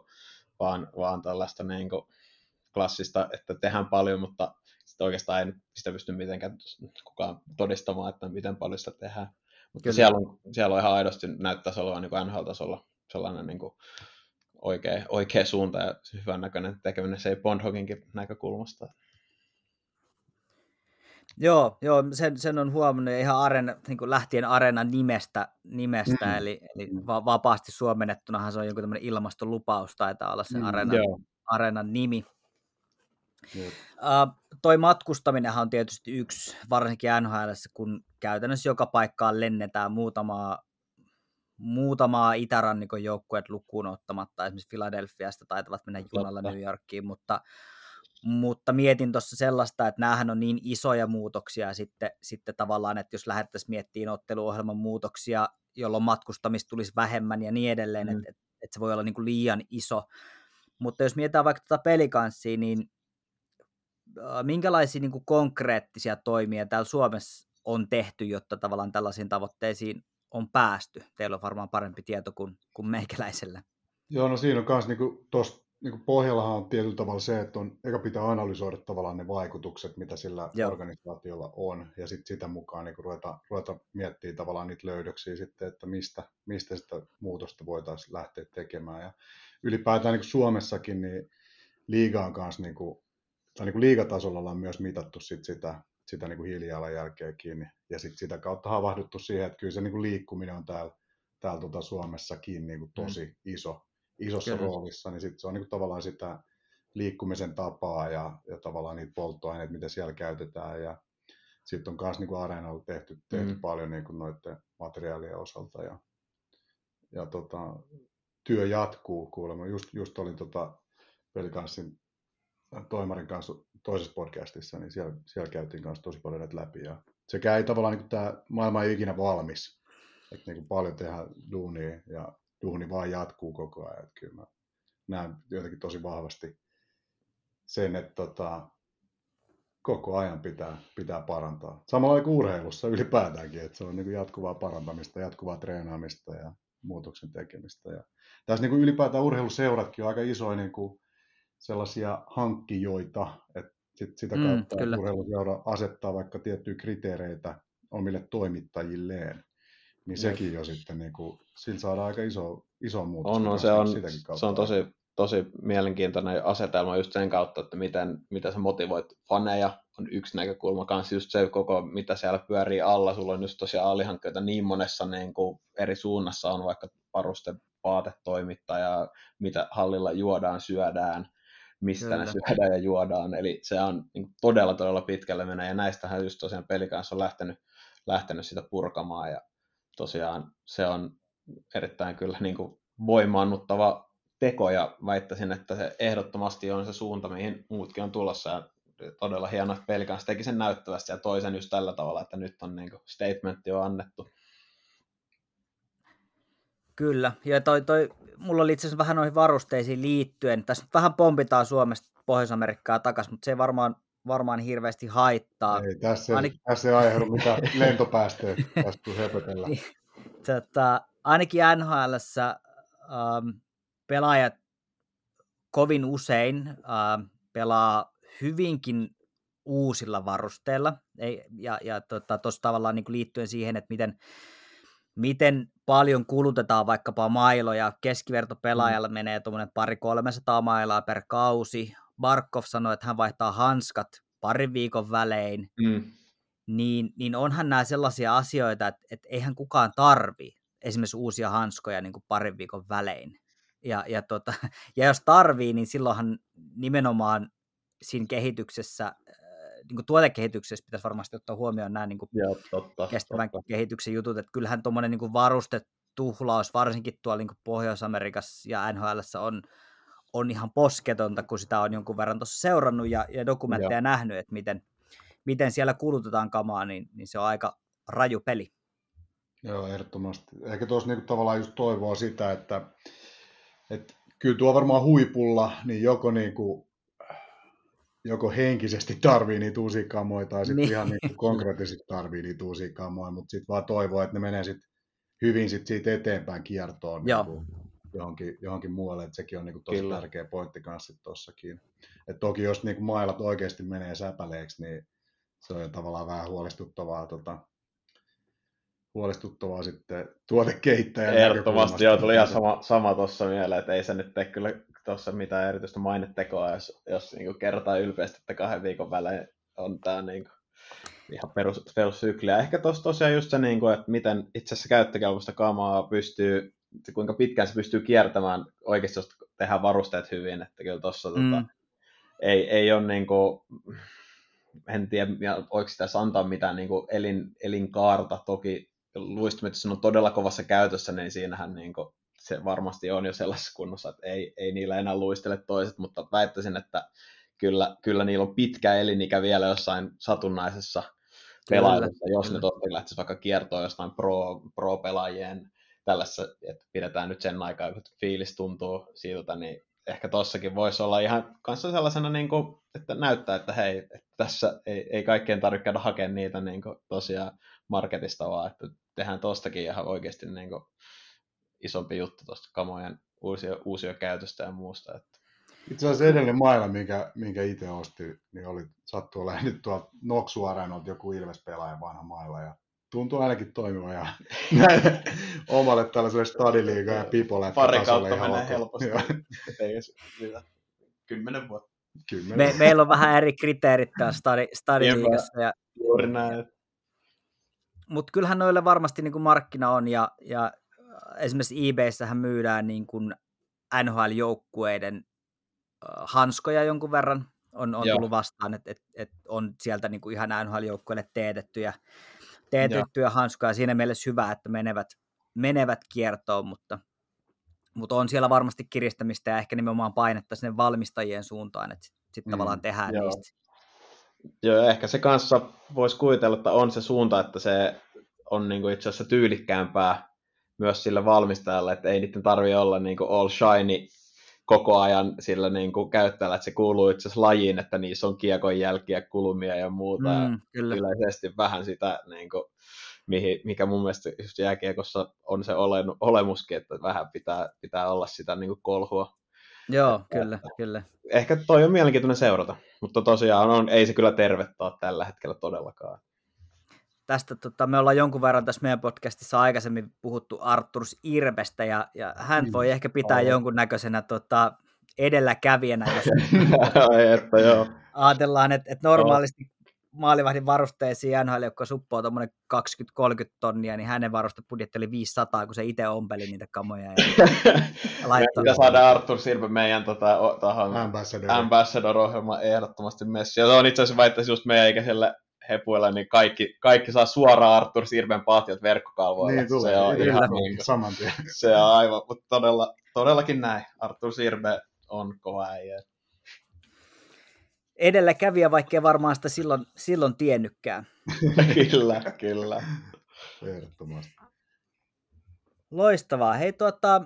vaan, vaan tällaista niin kuin klassista, että tehdään paljon, mutta sitten oikeastaan ei sitä pysty mitenkään kukaan todistamaan, että miten paljon sitä tehdään. Mutta siellä on, siellä on ihan aidosti näyttäisi olevan niin NHL-tasolla sellainen niin kuin oikea, oikea suunta ja hyvän näköinen tekeminen se ei Bondhoginkin näkökulmasta. Joo, joo sen, sen on huomannut ihan arena, niin kuin lähtien areenan nimestä, nimestä mm. eli, eli va- vapaasti suomennettunahan se on joku tämmöinen ilmastolupaus, taitaa olla se mm, areenan, areenan nimi. Uh, toi matkustaminenhan on tietysti yksi, varsinkin NHL, kun käytännössä joka paikkaan lennetään muutamaa, muutamaa itärannikon joukkueet lukuun ottamatta, esimerkiksi Philadelphiasta taitavat mennä junalla New Yorkiin, mutta, mutta mietin tuossa sellaista, että näähän on niin isoja muutoksia sitten, sitten tavallaan, että jos lähdettäisiin miettimään otteluohjelman muutoksia, jolloin matkustamista tulisi vähemmän ja niin edelleen, mm. että et, et se voi olla niin kuin liian iso. Mutta jos mietitään vaikka tuota pelikanssia, niin minkälaisia niin kuin konkreettisia toimia täällä Suomessa on tehty, jotta tavallaan tällaisiin tavoitteisiin on päästy? Teillä on varmaan parempi tieto kuin, kuin meikäläisellä. Joo, no siinä on myös niin tuossa niin pohjallahan on tietyllä tavalla se, että on, eikä pitää analysoida tavallaan ne vaikutukset, mitä sillä Joo. organisaatiolla on, ja sitten sitä mukaan niin ruveta, ruveta miettimään tavallaan niitä löydöksiä sitten, että mistä, mistä sitä muutosta voitaisiin lähteä tekemään. Ja ylipäätään niin Suomessakin niin liiga on kanssa niin kuin, tai niin kuin liigatasolla ollaan myös mitattu sit sitä, sitä niin kuin hiilijalanjälkeä kiinni, ja sitten sitä kautta havahduttu siihen, että kyllä se niin kuin liikkuminen on täällä, täällä tuota Suomessakin niin kuin tosi mm. iso, isossa kyllä. roolissa, niin sitten se on niin kuin tavallaan sitä liikkumisen tapaa ja, ja tavallaan niitä polttoaineita, mitä siellä käytetään, ja sitten on myös niin areenalla tehty, tehty mm. paljon niin kuin noiden materiaalien osalta, ja, ja tota, työ jatkuu kuulemma. Just, just olin tota pelikanssin toimarin kanssa toisessa podcastissa, niin siellä, siellä käytiin kanssa tosi paljon näitä läpi. Ja sekä ei tavallaan niin tämä maailma ei ikinä valmis. Että niin paljon tehdään duunia ja duuni vaan jatkuu koko ajan. Että kyllä mä näen jotenkin tosi vahvasti sen, että tota, koko ajan pitää, pitää parantaa. Samalla kuin urheilussa ylipäätäänkin, että se on niin jatkuvaa parantamista, jatkuvaa treenaamista ja muutoksen tekemistä. Ja tässä niin kuin ylipäätään urheiluseuratkin on aika isoja niin kuin sellaisia hankkijoita, että sit sitä mm, kautta mm, urheiluseura asettaa vaikka tiettyjä kriteereitä omille toimittajilleen, niin sekin jo sitten, niin kuin, sillä saadaan aika iso, iso muutos. On, on, se, on, se on tosi, tosi mielenkiintoinen asetelma just sen kautta, että miten, miten sä motivoit faneja, on yksi näkökulma kanssa just se koko, mitä siellä pyörii alla, sulla on just tosiaan alihankkeita niin monessa niin kuin eri suunnassa. On vaikka varuste, vaatetoimittaja, mitä hallilla juodaan, syödään, mistä Kyllä. ne syödään ja juodaan, eli se on niin todella todella pitkälle menee, ja näistähän just tosiaan peli kanssa on lähtenyt, lähtenyt sitä purkamaan, ja tosiaan se on erittäin kyllä niin kuin voimaannuttava teko, ja väittäisin, että se ehdottomasti on se suunta, mihin muutkin on tulossa, ja todella hienoa, että teki sen näyttävästi, ja toisen just tällä tavalla, että nyt on niin kuin statementti on annettu. Kyllä, ja toi, toi, mulla oli itse asiassa vähän noihin varusteisiin liittyen. Tässä vähän pompitaan Suomesta Pohjois-Amerikkaa takaisin, mutta se ei varmaan, varmaan hirveästi haittaa. Ei, tässä, Ainakin... tässä ei aiheudu mitään lentopäästöjä, tässä kun höpötellään. Niin, tota, ainakin NHL ähm, pelaajat kovin usein ähm, pelaa hyvinkin uusilla varusteilla, ei, ja, ja tuossa tota, tavallaan niin liittyen siihen, että miten, miten paljon kulutetaan vaikkapa mailoja. Keskiverto pelaajalla mm. menee tuommoinen pari 300 mailaa per kausi. Barkov sanoi, että hän vaihtaa hanskat parin viikon välein. Mm. Niin, niin onhan nämä sellaisia asioita, että, että eihän kukaan tarvi esimerkiksi uusia hanskoja niin kuin parin viikon välein. Ja, ja, tota, ja jos tarvii, niin silloinhan nimenomaan siinä kehityksessä niin kuin tuotekehityksessä pitäisi varmasti ottaa huomioon nämä niin kuin Joo, totta, kestävän totta. kehityksen jutut, että kyllähän tuommoinen niin varustetuhlaus, varsinkin tuolla niin kuin Pohjois-Amerikassa ja NHL on, on ihan posketonta, kun sitä on jonkun verran tuossa seurannut ja, ja dokumentteja Joo. nähnyt, että miten, miten siellä kulutetaan kamaa, niin, niin se on aika raju peli. Joo, ehdottomasti. Ehkä tuossa niinku tavallaan just toivoa sitä, että, että kyllä tuo varmaan huipulla, niin joko niinku joko henkisesti tarvii niitä uusia kamoja tai sitten niin. ihan niin konkreettisesti tarvii niitä uusia kamoja, mutta sitten vaan toivoo, että ne menee sitten hyvin sit siitä eteenpäin kiertoon. Joo. Niin johonkin, johonkin muualle, että sekin on niin kuin tosi Kyllä. tärkeä pointti kanssa tuossakin. Et toki jos niin kuin mailat oikeasti menee säpäleeksi, niin se on jo tavallaan vähän huolestuttavaa, tota, huolestuttavaa sitten tuotekehittäjän Ehdottomasti joo, tuli ihan sama, sama tuossa mieleen, että ei se nyt tee kyllä tuossa mitään erityistä mainetekoa, jos, jos niin kertaa ylpeästi, että kahden viikon välein on tämä niin ihan perus, perussykliä. Ehkä tuossa tosiaan just se, niin kuin, että miten itse asiassa käyttökelpoista kamaa pystyy, kuinka pitkään se pystyy kiertämään oikeasti, jos tehdään varusteet hyvin, että kyllä tuossa Mm. tota, ei, ei ole niin kuin, en tiedä, ja voiko sitä antaa mitään niin kuin elin, elinkaarta. Toki luistimet, jos on todella kovassa käytössä, niin siinähän niin kuin, se varmasti on jo sellaisessa kunnossa, että ei, ei niillä enää luistele toiset, mutta väittäisin, että kyllä, kyllä niillä on pitkä elinikä vielä jossain satunnaisessa pelailussa, jos kyllä. ne tosiaan lähtisivät vaikka kiertoon jostain pro, pro-pelaajien tällaisessa, että pidetään nyt sen aikaa, kun fiilis tuntuu siltä, niin ehkä tossakin voisi olla ihan kanssa sellaisena, niin kuin, että näyttää, että hei, että tässä ei, ei kaikkien tarvitse käydä hakemaan niitä niin kuin, tosiaan marketista, vaan että tehdään tostakin ihan oikeasti niin kuin, isompi juttu tuosta kamojen uusia, uusia käytöstä ja muusta. Että. Itse asiassa edellinen maila, minkä, minkä itse ostin, niin oli sattuu olemaan nyt tuolta Noksu joku Ilves-pelaajan vanha maila. Ja tuntuu ainakin toimivan ja omalle tällaiselle stadiliiga ja pipolle. Pari kautta menee helposti. Ei mitä, kymmenen vuotta. Kymmenen. Me, meillä on vähän eri kriteerit tässä stadi, stadiliigassa. Ja, Juuri näin. mutta kyllähän noille varmasti niin kuin markkina on ja, ja esimerkiksi eBayssähän myydään niin kuin NHL-joukkueiden hanskoja jonkun verran. On, on Joo. tullut vastaan, että et, et on sieltä niin kuin ihan NHL-joukkueille teetettyjä, teetettyjä hanskoja. Siinä mielessä hyvä, että menevät, menevät kiertoon, mutta, mutta on siellä varmasti kiristämistä ja ehkä nimenomaan painetta sinne valmistajien suuntaan, että sitten sit Mm, tavallaan tehdään joo. niistä. Joo, ehkä se kanssa voisi kuvitella, että on se suunta, että se on niin kuin itse asiassa tyylikkäämpää myös sille valmistajalle, että ei niiden tarvitse olla niin kuin all shiny koko ajan sillä niin kuin käyttäjällä, että se kuuluu itse asiassa lajiin, että niissä on kiekon jälkiä, kulmia ja muuta, mm, ja kyllä. yleisesti vähän sitä, niin kuin, mihin, mikä mun mielestä just jääkiekossa on se ole, olemuskin, että vähän pitää, pitää olla sitä niin kuin kolhua. Joo, kyllä, kyllä. Ehkä toi on mielenkiintoinen seurata, mutta tosiaan on, ei se kyllä tervettä ole tällä hetkellä todellakaan. Tästä tota, me ollaan jonkun verran tässä meidän podcastissa aikaisemmin puhuttu Arturs Irbestä, ja, ja hän voi ehkä pitää Aivan. jonkunnäköisenä tota, edelläkävijänä, jos että joo. ajatellaan, että, että normaalisti maalivahdin varusteisiin NHL, joka suppoo tuommoinen 20-30 tonnia, niin hänen varustebudjetti oli 500, kun se itse ompeli niitä kamoja. Ja laittoi. Pitää saada Artur Sirpe meidän tota, o- tahon Ambassador. Ambassador-ohjelma ehdottomasti messi. Ja se on itse asiassa väittäisi just meidän ikäisellä hepuilla, niin kaikki, kaikki saa suoraan Artur Sirven pahtiot verkkokalvoille. Niin tulee. se on Kyllä. ihan niin kuin, Saman tien. se on aivan, mutta todella, todellakin näin. Artur Sirve on kova äijä. Edelläkävijä, vaikkei varmaan sitä silloin, silloin tiennytkään. kyllä, kyllä. Ehdottomasti. Loistavaa. Hei, tuota,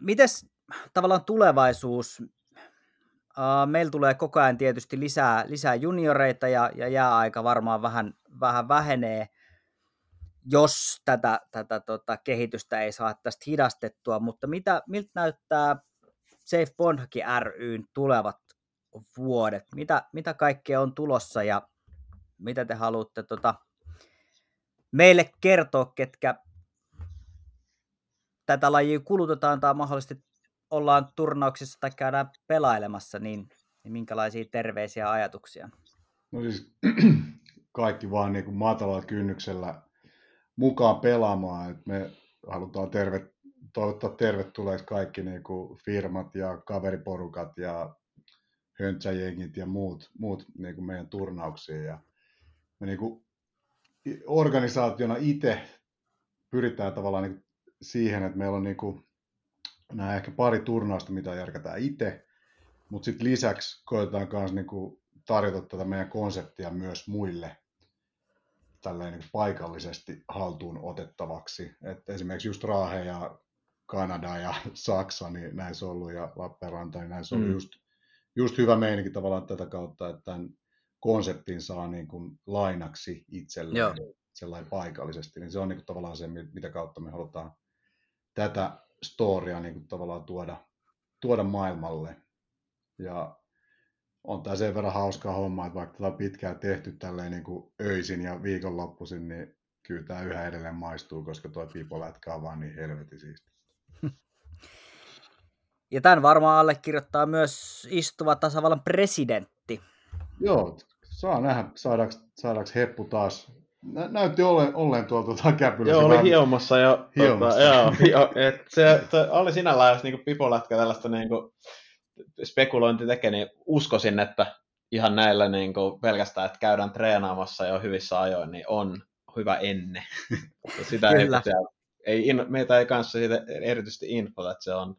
mites tavallaan tulevaisuus? Meillä tulee koko ajan tietysti lisää, lisää junioreita ja, ja jääaika varmaan vähän, vähän vähenee, jos tätä, tätä tota, kehitystä ei saa tästä hidastettua. Mutta mitä, miltä näyttää Safe Bond Hockey ryn tulevat vuodet? Mitä, mitä kaikkea on tulossa ja mitä te haluatte tota, meille kertoa, ketkä tätä lajia kulutetaan tai mahdollisesti ollaan turnauksissa tai käydään pelailemassa, niin, niin minkälaisia terveisiä ja ajatuksia? No siis kaikki vaan niin kuin matalalla kynnyksellä mukaan pelaamaan. Et me halutaan terve, toivottaa tervetulleeksi kaikki niin kuin firmat ja kaveriporukat ja höntsäjengit ja muut, muut niin kuin meidän turnauksiin. Ja me niin kuin organisaationa itse pyritään tavallaan niin siihen, että meillä on niin kuin nämä ehkä pari turnausta, mitä järkätään itse, mutta sitten lisäksi koetaan myös niin kuin tarjota tätä meidän konseptia myös muille tälleen niin paikallisesti haltuun otettavaksi. Et esimerkiksi just Raahe ja Kanada ja Saksa, niin näissä on ollut, ja Lappeenranta, niin näissä on Mm. just, just hyvä meininki tavallaan tätä kautta, että tämän konseptin saa niin kuin lainaksi itselleen sellainen paikallisesti, niin se on niin kuin tavallaan se, mitä kautta me halutaan tätä storia niin kuin tavallaan tuoda, tuoda maailmalle. Ja on tämä sen verran hauskaa homma, että vaikka tätä on pitkään tehty tälleen niin kuin öisin ja viikonloppuisin, niin kyllä tämä yhä edelleen maistuu, koska tuo pipolätkä on vaan niin helvetin siisti. Ja tämän varmaan allekirjoittaa myös istuva tasavallan presidentti. Joo, saa nähdä, saadaanko, saadaanko Heppu taas. Nä, näytti olleen, olleen tuolta tuota käpylässä. Joo, oli hiomassa jo. Hiomassa. Tota, joo, jo, et se, se, oli sinällään, jos niinku pipolätkä tällaista niinku spekulointi tekee, niin uskoisin, että ihan näillä niinku pelkästään, että käydään treenaamassa jo hyvissä ajoin, niin on hyvä enne. Sitä ei, Kyllä. siellä, ei, in, meitä ei kanssa siitä erityisesti infota, että se on,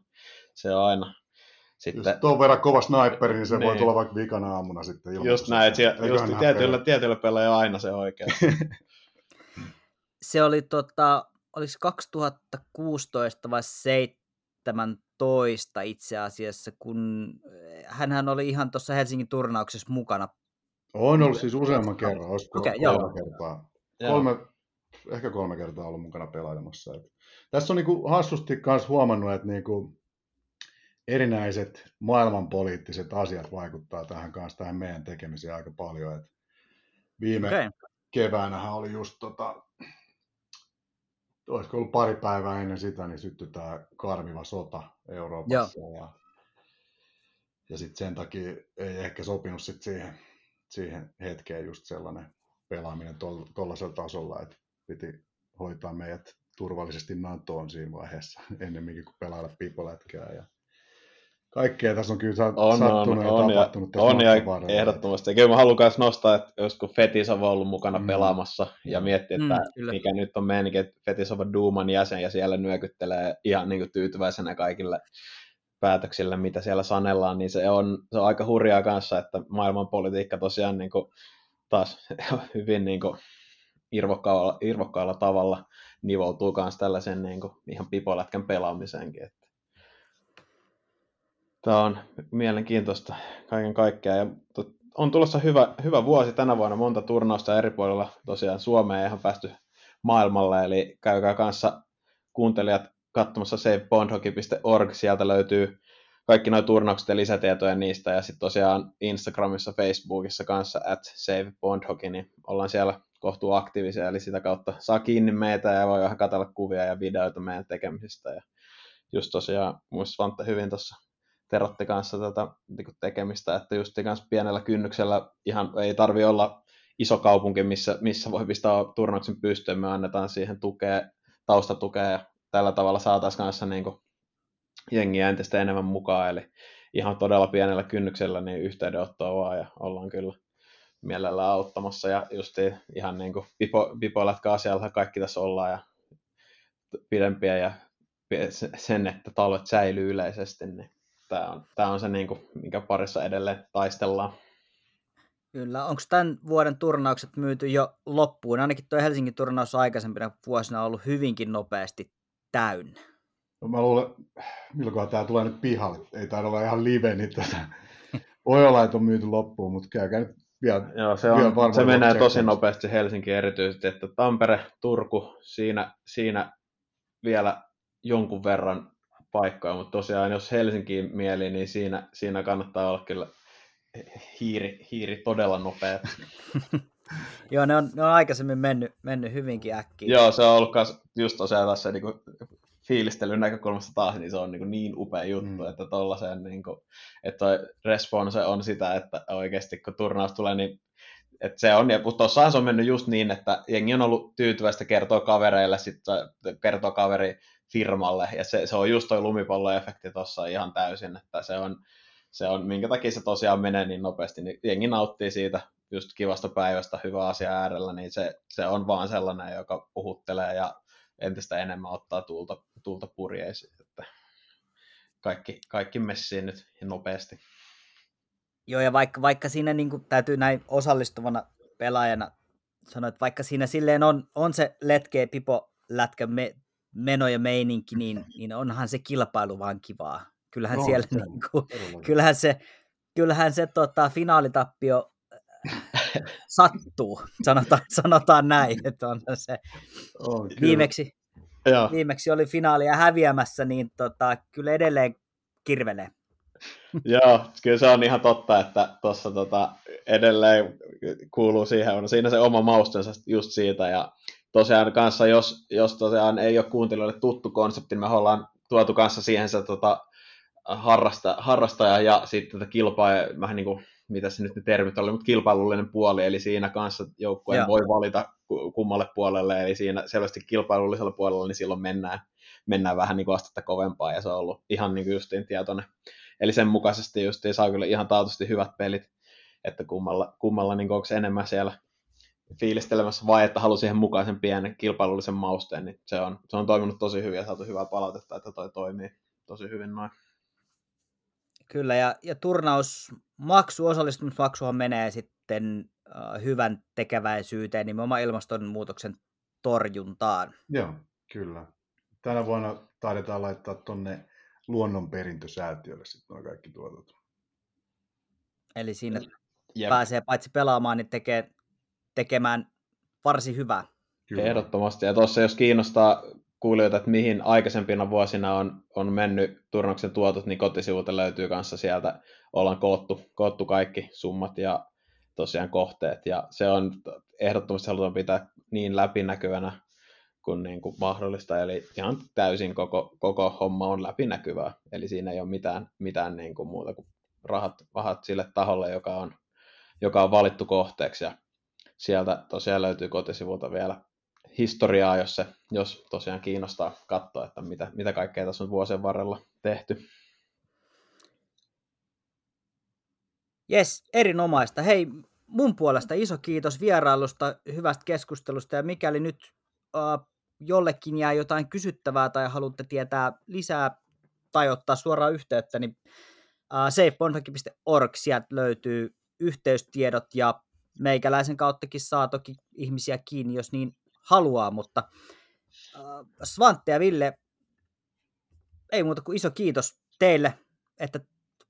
se on aina sitten... Jos tuon verran kova sniperi, niin se niin. voi Niin. tulla vaikka vikana aamuna sitten. Just ilmoituksessa. näin, että just tietyillä pelaajilla on aina se oikea. Se oli tota, oliko 2016 vai 17 itse asiassa, kun hänhän oli ihan tuossa Helsingin turnauksessa mukana. On ollut siis useamman kerran, olisiko okay, joo. kolme kertaa. Joo. Kolme, ehkä kolme kertaa ollut mukana pelailemassa. Et tässä on niinku hassusti myös huomannut, että niinku erinäiset maailmanpoliittiset asiat vaikuttaa tähän kanssa tähän meidän tekemiseen aika paljon. Et viime okay. keväänähän oli just tota, olisiko ollut pari päivää ennen sitä, niin syttyi tämä karmiva sota Euroopassa. Ja, ja sitten sen takia ei ehkä sopinut sit siihen, siihen hetkeen just sellainen pelaaminen tuollaisella tasolla, että piti hoitaa meidät turvallisesti NATOon siinä vaiheessa, ennemminkin kuin pelailla pipolätkää. Ja kaikkea tässä on kyllä sa- On, sattunut on, ja on, ja, tapahtunut tässä on ja ehdottomasti. Ja kyllä mä haluan myös nostaa, että joskus Fetisova on ollut mukana Mm. pelaamassa ja miettiä, että Mm, mm, kyllä. mikä nyt on meininki, että Fetisova Duuman jäsen ja siellä nyökyttelee ihan niin kuin tyytyväisenä kaikille päätöksille, mitä siellä sanellaan, niin se on, se on aika hurjaa kanssa, että maailmanpolitiikka tosiaan niin kuin taas hyvin niin kuin irvokkaalla, irvokkaalla tavalla nivoutuu myös tällaisen niin kuin ihan pipolätkän pelaamiseenkin. Tämä on mielenkiintoista kaiken kaikkiaan. Ja on tulossa hyvä, hyvä vuosi. Tänä vuonna, monta turnausta eri puolilla tosiaan Suomeen ihan päästy maailmalle, eli käykää kanssa kuuntelijat katsomassa savebondhockey.org, sieltä löytyy kaikki nuo turnaukset ja lisätietoja niistä, ja sitten tosiaan Instagramissa, Facebookissa kanssa at savebondhockey, niin ollaan siellä kohtuu aktiivisia, eli sitä kautta saa kiinni meitä ja voi vähän katsella kuvia ja videoita meidän tekemisistä, ja just tosiaan muista Svante hyvin tuossa terotti kanssa tätä niin tekemistä, että just kanssa pienellä kynnyksellä ihan ei tarvi olla iso kaupunki, missä, missä voi pistää turnauksen pystyyn, me annetaan siihen tukea, taustatukea ja tällä tavalla saataisiin kanssa niin kuin jengiä entistä enemmän mukaan, eli ihan todella pienellä kynnyksellä niin yhteydenottoa vaan ja ollaan kyllä mielellään auttamassa. Ja just ihan niin kuin pipo, pipolätkä asialla kaikki tässä ollaan ja pidempiä ja sen, että talvet säilyy yleisesti, niin tämä on, tämä on se, niin kuin, minkä parissa edelleen taistellaan. Kyllä. Onko tämän vuoden turnaukset myyty jo loppuun? Ainakin tuo Helsingin turnaus on aikaisempina vuosina ollut hyvinkin nopeasti täynnä. No mä luulen, milloin tämä tulee nyt pihalle. Ei taida olla ihan live, niin tätä. voi olla, että on myyty loppuun, mutta käykää nyt vielä. Joo, se, vielä on, varmaan se menee tosi nopeasti Helsinki erityisesti, että Tampere, Turku, siinä, siinä vielä jonkun verran paikkoja, mutta tosiaan jos Helsinkiin mieli, niin siinä, siinä kannattaa olla kyllä hiiri, hiiri todella nopea. Joo, ne on, ne on aikaisemmin mennyt, mennyt hyvinkin äkkiä. Joo, se on ollut kas, just tosiaan tässä niin fiilistelyn näkökulmasta taas, niin se on niin, niin upea juttu, Mm. että tollasen, niin kuin, että toi response on sitä, että oikeasti kun turnaus tulee, niin että se on, ja tuossahan se on mennyt just niin, että jengi on ollut tyytyväistä kertoa kavereille, sitten kertoo kaveri firmalle, ja se, se on just toi lumipalloefekti tuossa ihan täysin, että se on, se on, minkä takia se tosiaan menee niin nopeasti, niin jengi nauttii siitä just kivasta päivästä hyvä asia äärellä, niin se, se on vaan sellainen, joka puhuttelee ja entistä enemmän ottaa tuulta, tuulta purjeisiin, että kaikki, kaikki messiin nyt nopeasti. Joo, ja vaikka, vaikka siinä niin kuin, täytyy näin osallistuvana pelaajana sanoa, että vaikka siinä silleen on, on se letkeä pipo lätkä me, meno ja meininki, niin, niin onhan se kilpailu vaan kivaa. Kyllähän No, siellä, se- niin kuin, kyllähän se, kyllähän se tota, finaalitappio sattuu, sanotaan, sanotaan näin, että on se On, kyllä. viimeksi, Joo. viimeksi oli finaalia häviämässä, niin tota, kyllä edelleen kirvelee. Joo, kyllä se on ihan totta, että tuossa tota, edelleen kuuluu siihen, on siinä se oma maustensa just siitä, ja tosiaan kanssa, jos, jos tosiaan ei ole kuuntelijoille tuttu konsepti, niin me ollaan tuotu kanssa siihen se tota, harrasta, harrastaja ja sitten tätä kilpaa, vähän niin kuin, mitä se nyt ne termit oli, mutta kilpailullinen puoli, eli siinä kanssa joukkueen voi valita kummalle puolelle, eli siinä selvästi kilpailullisella puolella, niin silloin mennään, mennään vähän niin kuin astetta kovempaa, ja se on ollut ihan niin kuin justiin tietoinen. Eli sen mukaisesti justiin saa kyllä ihan taatusti hyvät pelit, että kummalla, kummalla niin onko enemmän siellä fiilistelemässä vai että haluaa siihen mukaan sen pienen kilpailullisen mausteen, niin se on, se on toiminut tosi hyvin ja saatu hyvää palautetta, että toi toimii tosi hyvin noin. Kyllä, ja, ja turnausmaksu, osallistumismaksuhan menee sitten äh, hyvän tekeväisyyteen, nimenomaan ilmastonmuutoksen torjuntaan. Joo, kyllä. Tänä vuonna taidetaan laittaa tuonne luonnonperintösäätiölle sitten nuo kaikki tuotot. Eli siinä Jep. pääsee paitsi pelaamaan, niin tekee, tekemään varsin hyvää. Kyllä. Ehdottomasti. Ja tuossa jos kiinnostaa kuulijoita, että mihin aikaisempina vuosina on, on mennyt turnauksen tuotot, niin kotisivuilta löytyy kanssa sieltä, ollaan koottu, koottu kaikki summat ja tosiaan kohteet, ja se on ehdottomasti halutaan pitää niin läpinäkyvänä kuin, niin kuin mahdollista, eli ihan täysin koko, koko homma on läpinäkyvää, eli siinä ei ole mitään, mitään niin kuin muuta kuin rahat, rahat sille taholle, joka on, joka on valittu kohteeksi, ja sieltä tosiaan löytyy kotisivulta vielä historiaa, jos, se, jos tosiaan kiinnostaa katsoa, että mitä, mitä kaikkea tässä on vuosien varrella tehty. Jes, erinomaista. Hei, mun puolesta iso kiitos vierailusta, hyvästä keskustelusta ja mikäli nyt äh, jollekin jää jotain kysyttävää tai haluatte tietää lisää tai ottaa suoraan yhteyttä, niin äh, safebondhockey.org, sieltä löytyy yhteystiedot ja meikäläisen kauttakin saa toki ihmisiä kiinni, jos niin haluaa, mutta äh, Svante ja Ville, ei muuta kuin iso kiitos teille, että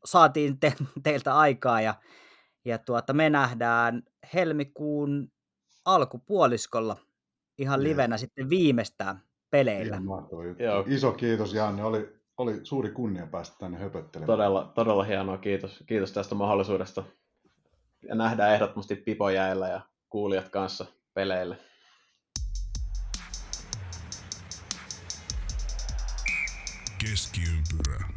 saatiin te, teiltä aikaa ja, ja tuota, me nähdään helmikuun alkupuoliskolla ihan livenä ja. sitten viimeistään peleillä. Joo. Iso kiitos Janne, oli, oli suuri kunnia päästä tänne höpöttelemään. Todella, todella hienoa, kiitos, kiitos tästä mahdollisuudesta. Ja nähdään ehdottomasti Pipo jäillä ja kuulijat kanssa peleille. Keskiympyrä.